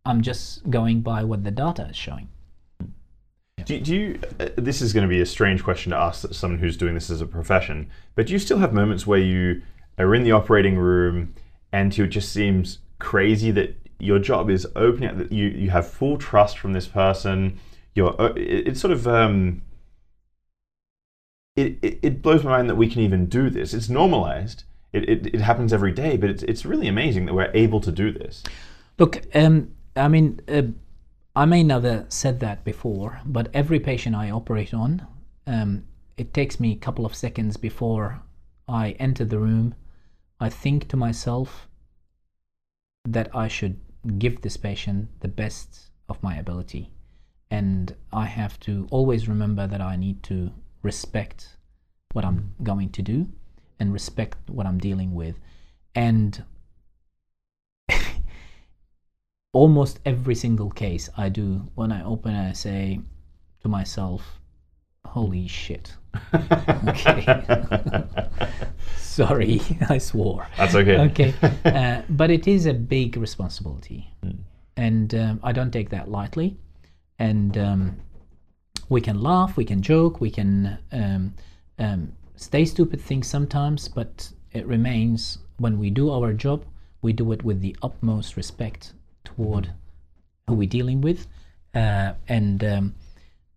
I'm just going by what the data is showing. Do, do you? Uh, this is going to be a strange question to ask someone who's doing this as a profession, but do you still have moments where you are in the operating room and it just seems crazy that your job is opening up that you you have full trust from this person. You're uh, it, it's sort of um. It, it, it blows my mind that we can even do this. It's normalized. It, it, it happens every day, but it's, it's really amazing that we're able to do this. Look, um, I mean, uh, I may never said that before, but every patient I operate on, um, it takes me a couple of seconds before I enter the room. I think to myself that I should give this patient the best of my ability. And I have to always remember that I need to respect what I'm going to do and respect what I'm dealing with. And almost every single case I do, when I open, I say to myself, holy shit. okay. Sorry, I swore. That's okay. Okay. Uh, but it is a big responsibility. And um, I don't take that lightly. And um, we can laugh, we can joke, we can um, um, say stupid things sometimes, but it remains when we do our job, we do it with the utmost respect toward who we're dealing with uh, and um,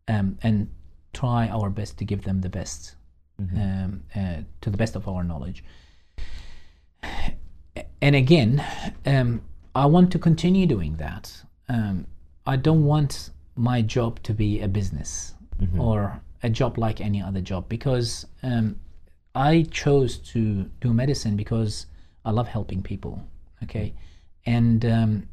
um, and try our best to give them the best um, uh, to the best of our knowledge. And again, um, I want to continue doing that. Um, I don't want my job to be a business or a job like any other job because um, I chose to do medicine because I love helping people. Okay, and um,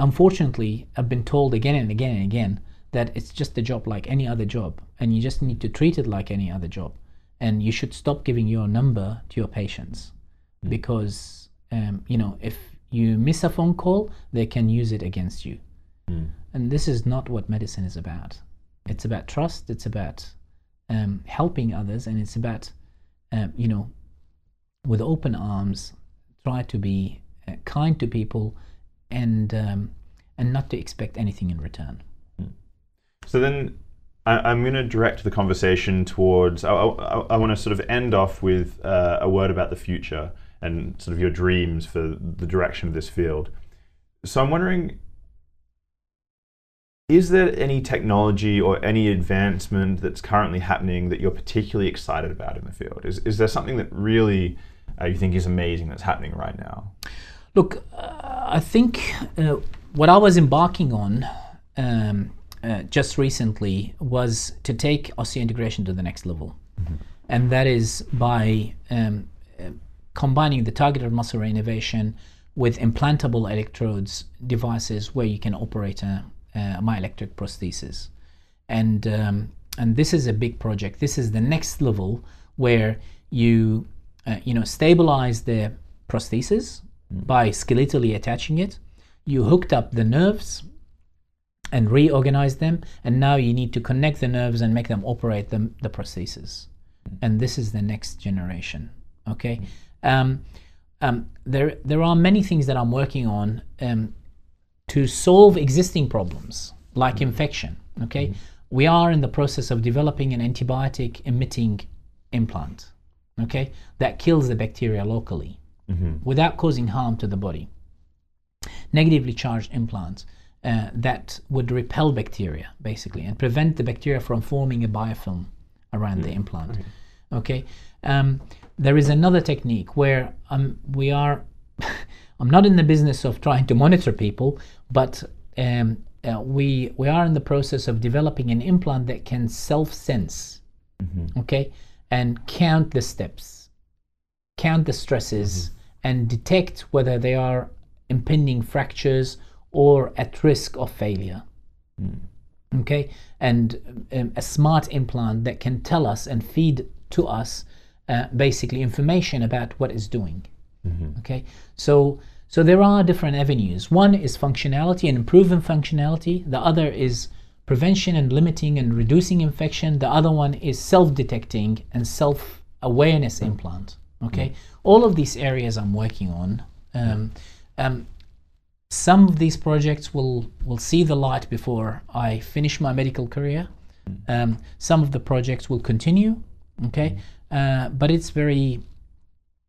unfortunately, I've been told again and again and again that it's just a job like any other job, and you just need to treat it like any other job, and you should stop giving your number to your patients because um, you know if you miss a phone call, they can use it against you, and this is not what medicine is about. It's about trust. It's about um, helping others, and it's about um, you know with open arms try to be uh, kind to people and um, and not to expect anything in return. So then I, I'm going to direct the conversation towards. I, I, I want to sort of end off with uh, a word about the future and sort of your dreams for the direction of this field. So I'm wondering is there any technology or any advancement that's currently happening that you're particularly excited about in the field? Is, is there something that really uh, you think is amazing that's happening right now? Look, uh, I think uh, what I was embarking on um, uh, just recently was to take osseointegration to the next level, and that is by um, uh, combining the targeted muscle reinnervation with implantable electrodes devices where you can operate a, a myoelectric prosthesis, and um, and this is a big project. This is the next level where you uh, you know stabilize the prosthesis by skeletally attaching it. You hooked up the nerves and reorganize them, and now you need to connect the nerves and make them operate the, the prosthesis. And this is the next generation. Okay. Um, um, there, there are many things that I'm working on um, to solve existing problems like infection. Okay, we are in the process of developing an antibiotic emitting implant. Okay, that kills the bacteria locally without causing harm to the body. Negatively charged implants uh, that would repel bacteria basically and prevent the bacteria from forming a biofilm around the implant. Okay. Um, there is another technique where um, we are. I'm not in the business of trying to monitor people, but um, uh, we we are in the process of developing an implant that can self-sense, okay, and count the steps, count the stresses, and detect whether they are impending fractures or at risk of failure. Okay, and um, a smart implant that can tell us and feed to us uh, basically information about what it's doing. Okay, so so there are different avenues. One is functionality and improving functionality. The other is prevention and limiting and reducing infection. The other one is self-detecting and self-awareness implant. Okay, all of these areas I'm working on. Um, um, some of these projects will will see the light before I finish my medical career. Um, some of the projects will continue. Okay, uh, but it's very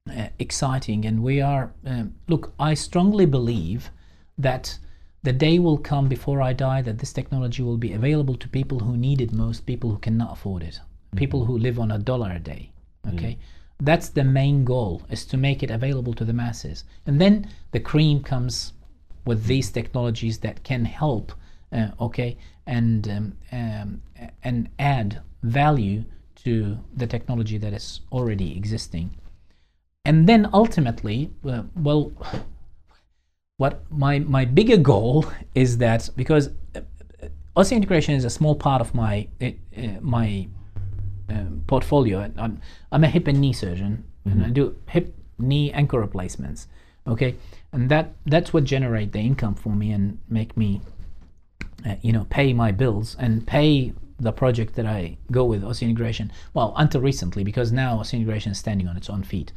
uh, exciting, and we are. Um, look, I strongly believe that the day will come before I die that this technology will be available to people who need it most, people who cannot afford it, people who live on a dollar a day. Okay, that's the main goal: is to make it available to the masses, and then the cream comes with these technologies that can help. Uh, okay, and um, um, and add value to the technology that is already existing and then ultimately uh, well what my my bigger goal is that because uh, integration is a small part of my uh, uh, my um, portfolio I'm, I'm a hip and knee surgeon and i do hip knee ankle replacements okay and that that's what generate the income for me and make me uh, you know pay my bills and pay the project that I go with osseointegration. Well, until recently, because now osseointegration is standing on its own feet.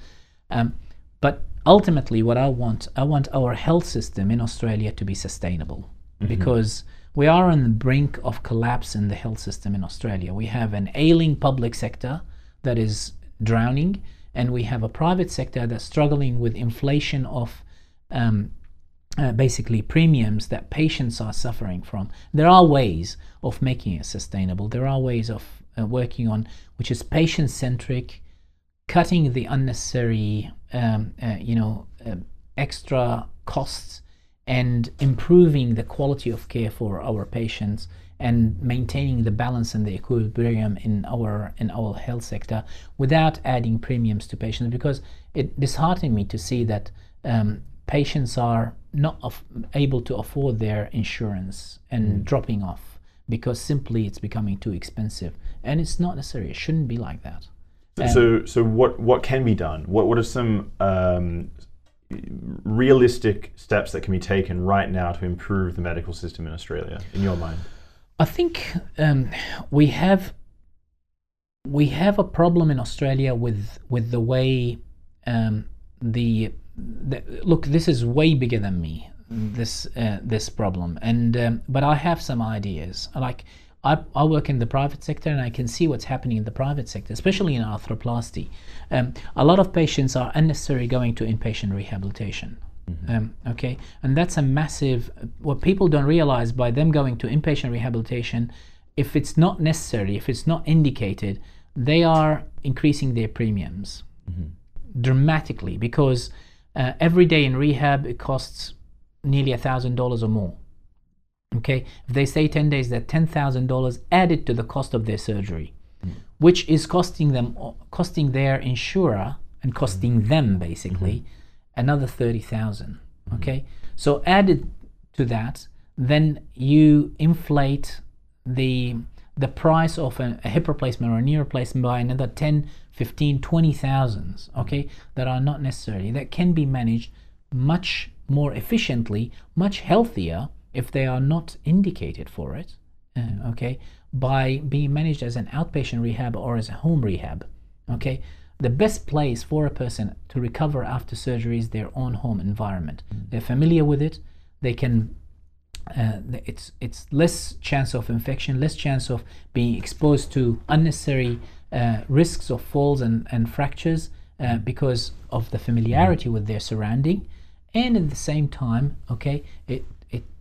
Um, but ultimately, what I want, I want our health system in Australia to be sustainable, because we are on the brink of collapse in the health system in Australia. We have an ailing public sector that is drowning, and we have a private sector that's struggling with inflation of um, uh, basically premiums that patients are suffering from. There are ways of making it sustainable. There are ways of uh, working on which is patient centric, cutting the unnecessary, um, uh, you know, uh, extra costs, and improving the quality of care for our patients and maintaining the balance and the equilibrium in our in our health sector without adding premiums to patients because it disheartened me to see that um, patients are not af- able to afford their insurance and dropping off because simply it's becoming too expensive. And it's not necessary. It shouldn't be like that. Um, So, so what what can be done? What what are some um, realistic steps that can be taken right now to improve the medical system in Australia, in your mind? I think um, we have we have a problem in Australia with with the way um, the, the look. This is way bigger than me. This uh, this problem, and um, but I have some ideas. Like I, I work in the private sector, and I can see what's happening in the private sector, especially in arthroplasty. Um, a lot of patients are unnecessarily going to inpatient rehabilitation. Um, okay, and that's a massive. What people don't realize by them going to inpatient rehabilitation, if it's not necessary, if it's not indicated, they are increasing their premiums dramatically because uh, every day in rehab it costs nearly a thousand dollars or more. Okay, if they stay 10 days, that $10,000 added to the cost of their surgery, which is costing them, costing their insurer and costing them basically another 30,000. Okay, so added to that, then you inflate the the price of a, a hip replacement or a knee replacement by another 10, 15, 20 thousands, okay, that are not necessary, that can be managed much more efficiently, much healthier if they are not indicated for it, uh, okay, by being managed as an outpatient rehab or as a home rehab, okay. The best place for a person to recover after surgery is their own home environment. They're familiar with it. They can uh, it's it's less chance of infection, less chance of being exposed to unnecessary uh, risks of falls and, and fractures uh, because of the familiarity with their surrounding, and at the same time, okay, it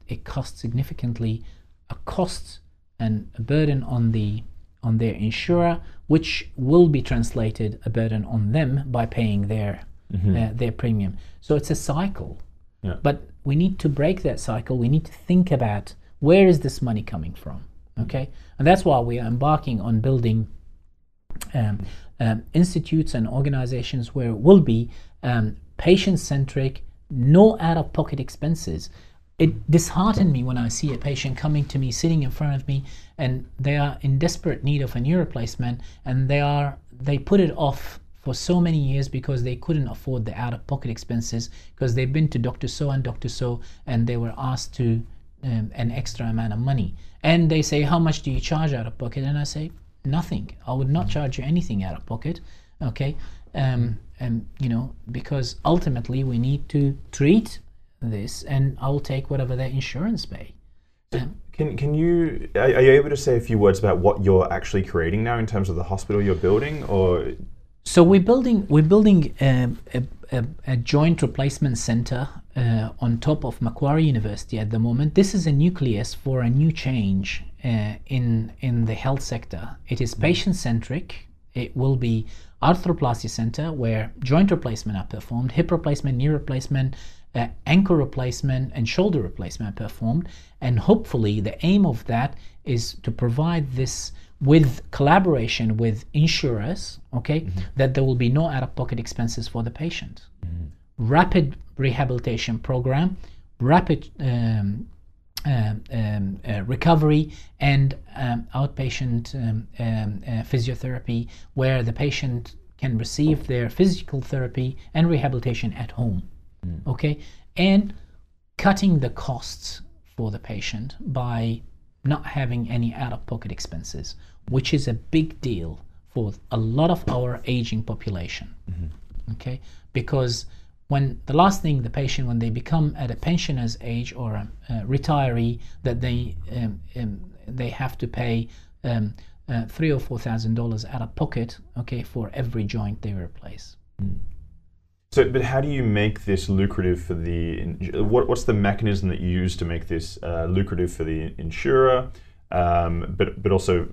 it costs significantly a cost and a burden on the on their insurer, which will be translated a burden on them by paying their uh, their premium. So it's a cycle. Yeah. But we need to break that cycle. We need to think about where is this money coming from, okay? And that's why we are embarking on building um, um, institutes and organizations where it will be um, patient-centric, no out-of-pocket expenses. It disheartened me when I see a patient coming to me, sitting in front of me, and they are in desperate need of a knee replacement, and they are they put it off for so many years because they couldn't afford the out of pocket expenses because they've been to Dr. So and Dr. So and they were asked to um, an extra amount of money. And they say, How much do you charge out of pocket? And I say, Nothing. I would not charge you anything out of pocket. Okay. Um, and, you know, because ultimately we need to treat this and I'll take whatever their insurance pay. Um, Can can you are, are you able to say a few words about what you're actually creating now in terms of the hospital you're building, or So we're building we're building a, a, a joint replacement center uh, on top of Macquarie University at the moment. This is a nucleus for a new change uh, in in the health sector. It is patient centric. It will be arthroplasty center where joint replacement are performed, hip replacement, knee replacement, uh, ankle replacement, and shoulder replacement performed. And hopefully, the aim of that is to provide this with collaboration with insurers, okay, that there will be no out of pocket expenses for the patient. Rapid rehabilitation program, rapid um, um, um, uh, recovery, and um, outpatient um, um, uh, physiotherapy where the patient can receive their physical therapy and rehabilitation at home. Okay, and cutting the costs for the patient by not having any out of pocket expenses, which is a big deal for a lot of our aging population. Okay, because when the last thing the patient, when they become at a pensioner's age or a, a retiree, that they um, um, they have to pay um, uh, three or four thousand dollars out of pocket, okay, for every joint they replace. So? But how do you make this lucrative for the? What, what's the mechanism that you use to make this uh, lucrative for the insurer, um, but but also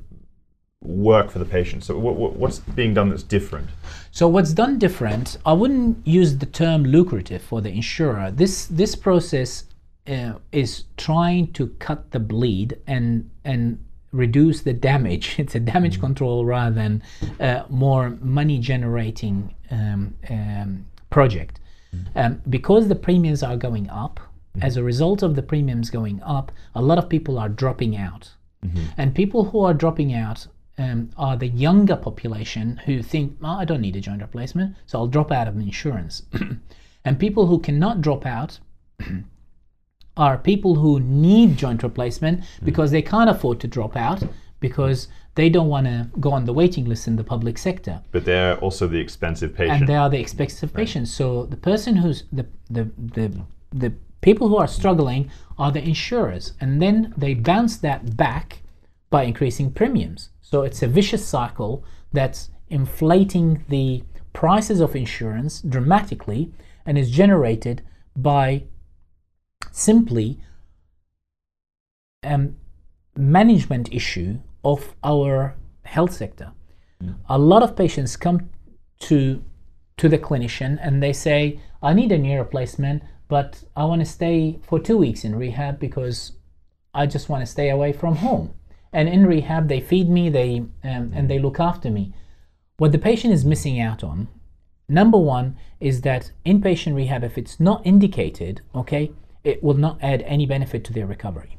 work for the patient? So what, what, what's being done that's different? So what's done different? I wouldn't use the term lucrative for the insurer. This this process uh, is trying to cut the bleed and and reduce the damage. It's a damage control rather than uh, more money generating um, um, project. Hmm. Um, because the premiums are going up, hmm. as a result of the premiums going up, a lot of people are dropping out. Mm-hmm. And people who are dropping out um, are the younger population who think, oh, I don't need a joint replacement, so I'll drop out of insurance. and people who cannot drop out are people who need joint replacement hmm. because they can't afford to drop out because they don't want to go on the waiting list in the public sector But they're also the expensive patient. and they are the expensive patients. So the person who's the the the the people who are struggling are the insurers, and then they bounce that back by increasing premiums. So it's a vicious cycle that's inflating the prices of insurance dramatically, and is generated by simply um, management issue of our health sector. A lot of patients come to to the clinician and they say, "I need a knee replacement, but I want to stay for two weeks in rehab because I just want to stay away from home. And in rehab, they feed me, they um, and they look after me. What the patient is missing out on, number one, is that inpatient rehab, if it's not indicated, okay, it will not add any benefit to their recovery.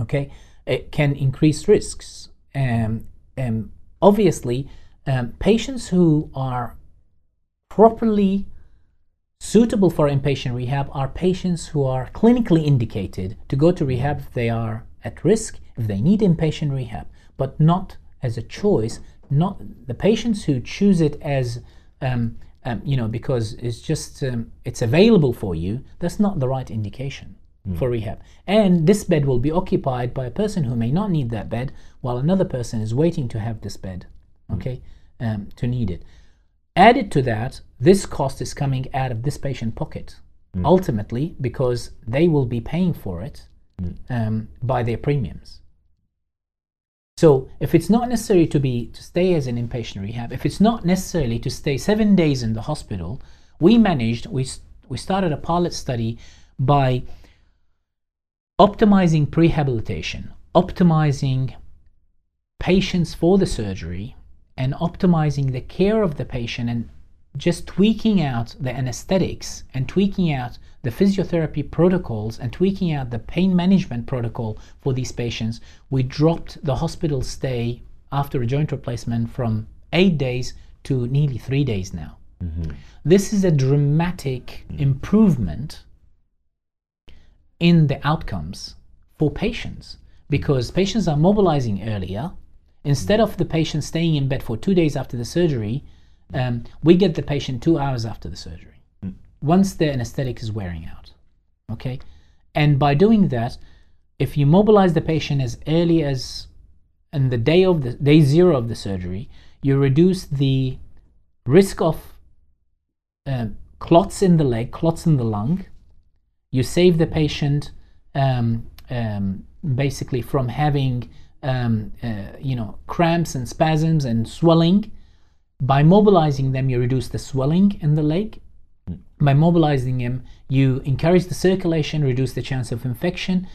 Okay, it can increase risks. Um, um, obviously, um, patients who are properly suitable for inpatient rehab are patients who are clinically indicated to go to rehab if they are at risk, if they need inpatient rehab, but not as a choice. Not the patients who choose it as um, um, you know because it's just um, it's available for you. That's not the right indication for rehab. And this bed will be occupied by a person who may not need that bed, while another person is waiting to have this bed. Okay, um, to need it. Added to that, this cost is coming out of this patient pocket ultimately because they will be paying for it um, by their premiums. So if it's not necessary to be to stay as an inpatient rehab, if it's not necessarily to stay seven days in the hospital, we managed we we started a pilot study by optimizing prehabilitation, optimizing patients for the surgery, and optimizing the care of the patient and just tweaking out the anesthetics and tweaking out the physiotherapy protocols and tweaking out the pain management protocol for these patients, we dropped the hospital stay after a joint replacement from eight days to nearly three days now. Mm-hmm. This is a dramatic mm. improvement in the outcomes for patients because patients are mobilizing earlier. Instead of the patient staying in bed for two days after the surgery, um, we get the patient two hours after the surgery once the anesthetic is wearing out. Okay? And by doing that, if you mobilize the patient as early as in the day of the day zero of the surgery, you reduce the risk of uh, clots in the leg, clots in the lung. You save the patient um, um, basically from having um, uh, you know cramps and spasms and swelling. By mobilizing them, you reduce the swelling in the leg. By mobilizing them, you encourage the circulation, reduce the chance of infection.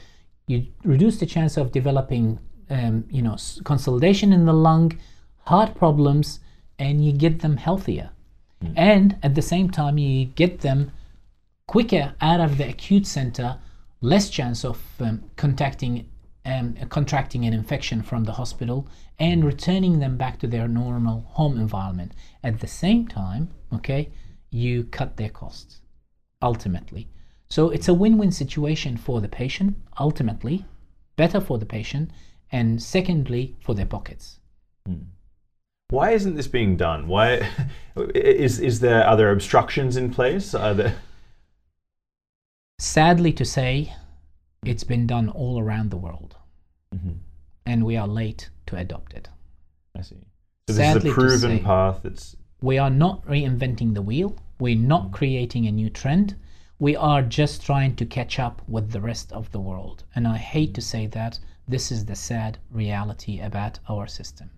You reduce the chance of developing, um, you know, s- consolidation in the lung, heart problems, and you get them healthier. And at the same time, you get them quicker out of the acute center, less chance of um, contacting, um, contracting an infection from the hospital, and returning them back to their normal home environment. At the same time, okay, you cut their costs ultimately. So it's a win-win situation for the patient ultimately, better for the patient, and secondly for their pockets. Why isn't this being done? Why is is there are there obstructions in place? Are there Sadly to say, it's been done all around the world, mm-hmm. and we are late to adopt it. I see. So this Sadly is a proven say. path. It's We are not reinventing the wheel. We're not mm-hmm. creating a new trend. We are just trying to catch up with the rest of the world. And I hate to mm-hmm. say that this is the sad reality about our system.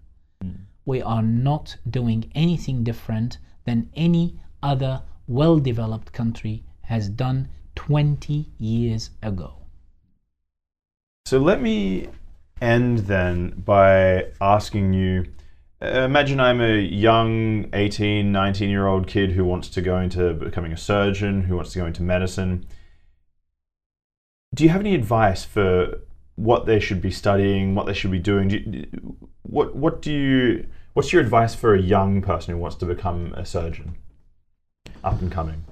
Mm. We are not doing anything different than any other well developed country has done 20 years ago. So let me end then by asking you uh, imagine I'm a young 18, 19 year old kid who wants to go into becoming a surgeon, who wants to go into medicine. Do you have any advice for what they should be studying, what they should be doing? Do you, what, what do you, what's your advice for a young person who wants to become a surgeon, up and coming?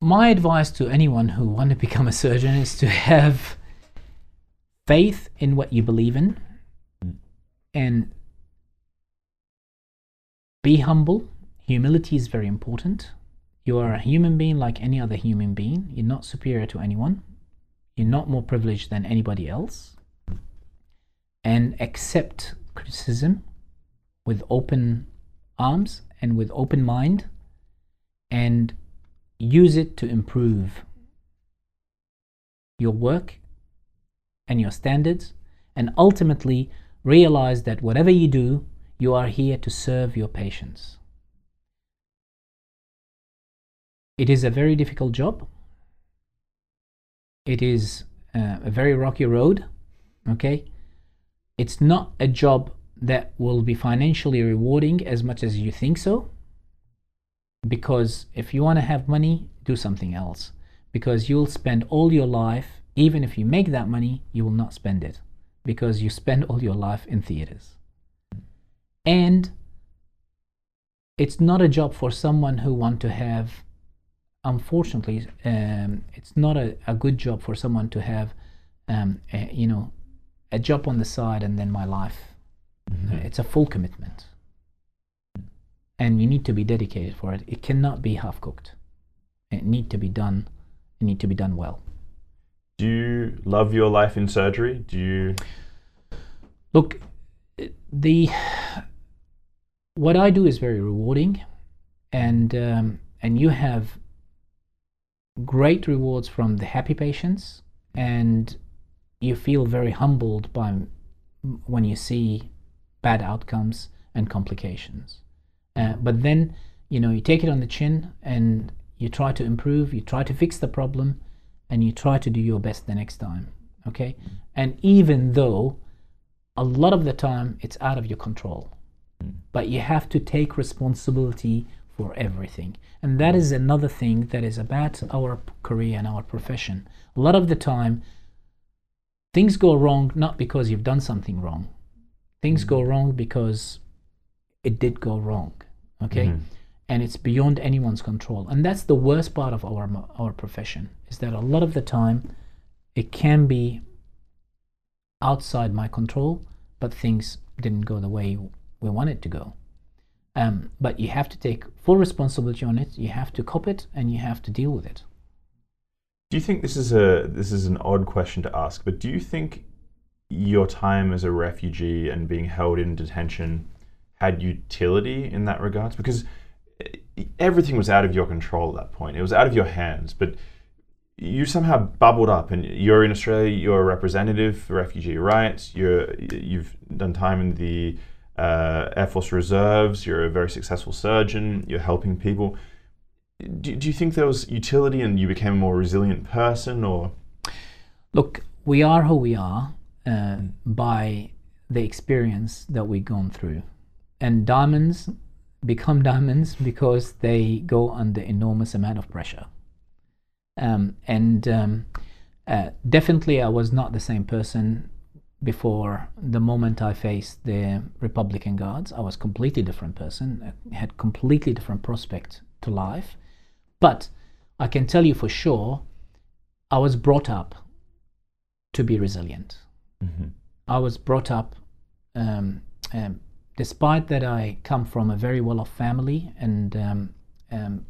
My advice to anyone who want to become a surgeon is to have faith in what you believe in and be humble. Humility is very important. You are a human being like any other human being. You're not superior to anyone. You're not more privileged than anybody else. And accept criticism with open arms and with open mind and use it to improve your work and your standards, and ultimately realize that whatever you do, you are here to serve your patients. It is a very difficult job. It is uh, a very rocky road. Okay, it's not a job that will be financially rewarding as much as you think so. Because if you want to have money, do something else. Because you'll spend all your life, even if you make that money, you will not spend it. Because you spend all your life in theaters. And it's not a job for someone who want to have unfortunately um, it's not a, a good job for someone to have um, a, you know a job on the side and then my life Mm-hmm. it's a full commitment and you need to be dedicated for it. It cannot be half cooked it need to be done it need to be done well. Do you love your life in surgery? Do you? look the what i do is very rewarding. And um, and you have great rewards from the happy patients. And you feel very humbled by when you see bad outcomes and complications uh, but then you know you take it on the chin and you try to improve you try to fix the problem and you try to do your best the next time okay? And even though a lot of the time it's out of your control but you have to take responsibility for everything. And that is another thing that is about our career and our profession. A lot of the time things go wrong not because you've done something wrong. Things go wrong because it did go wrong okay? Mhm. and it's beyond anyone's control. And that's the worst part of our our profession is that a lot of the time it can be outside my control but things didn't go the way we wanted to go. Um, but you have to take full responsibility on it you have to cop it and you have to deal with it. Do you think this is a this is an odd question to ask, but do you think your time as a refugee and being held in detention had utility in that regards? Because eh, everything was out of your control at that point. It was out of your hands, but you somehow bubbled up, and you're in Australia. You're a representative for refugee rights. You're you've done time in the uh, Air Force Reserves. You're a very successful surgeon. You're helping people do, do you think there was utility and you became a more resilient person or look we are who we are uh, by the experience that we've gone through and diamonds become diamonds because they go under enormous amount of pressure. Um, and um, uh, definitely i was not the same person before the moment i faced the republican guards. I was completely different person uh, had completely different prospect to life. But i can tell you for sure i was brought up to be resilient. I was brought up, um, um, despite that I come from a very well-off family, and um, um,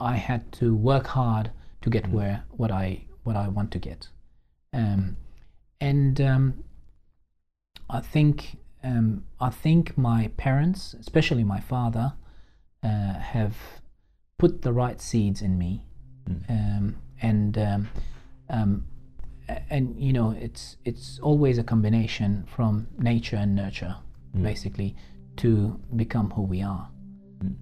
I had to work hard to get where what I what I want to get, um, and um, I think um, I think my parents, especially my father, uh, have put the right seeds in me, um, and um, um, and you know it's it's always a combination from nature and nurture basically to become who we are.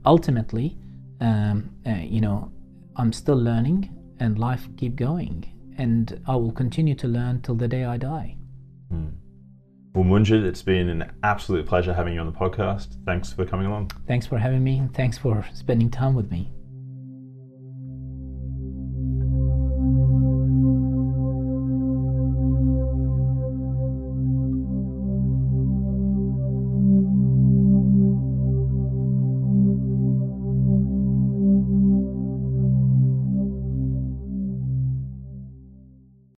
Ultimately um, uh, you know i'm still learning and life keep going and i will continue to learn till the day i die. Well Munjed it's been an absolute pleasure having you on the podcast. Thanks for coming along. Thanks for having me and thanks for spending time with me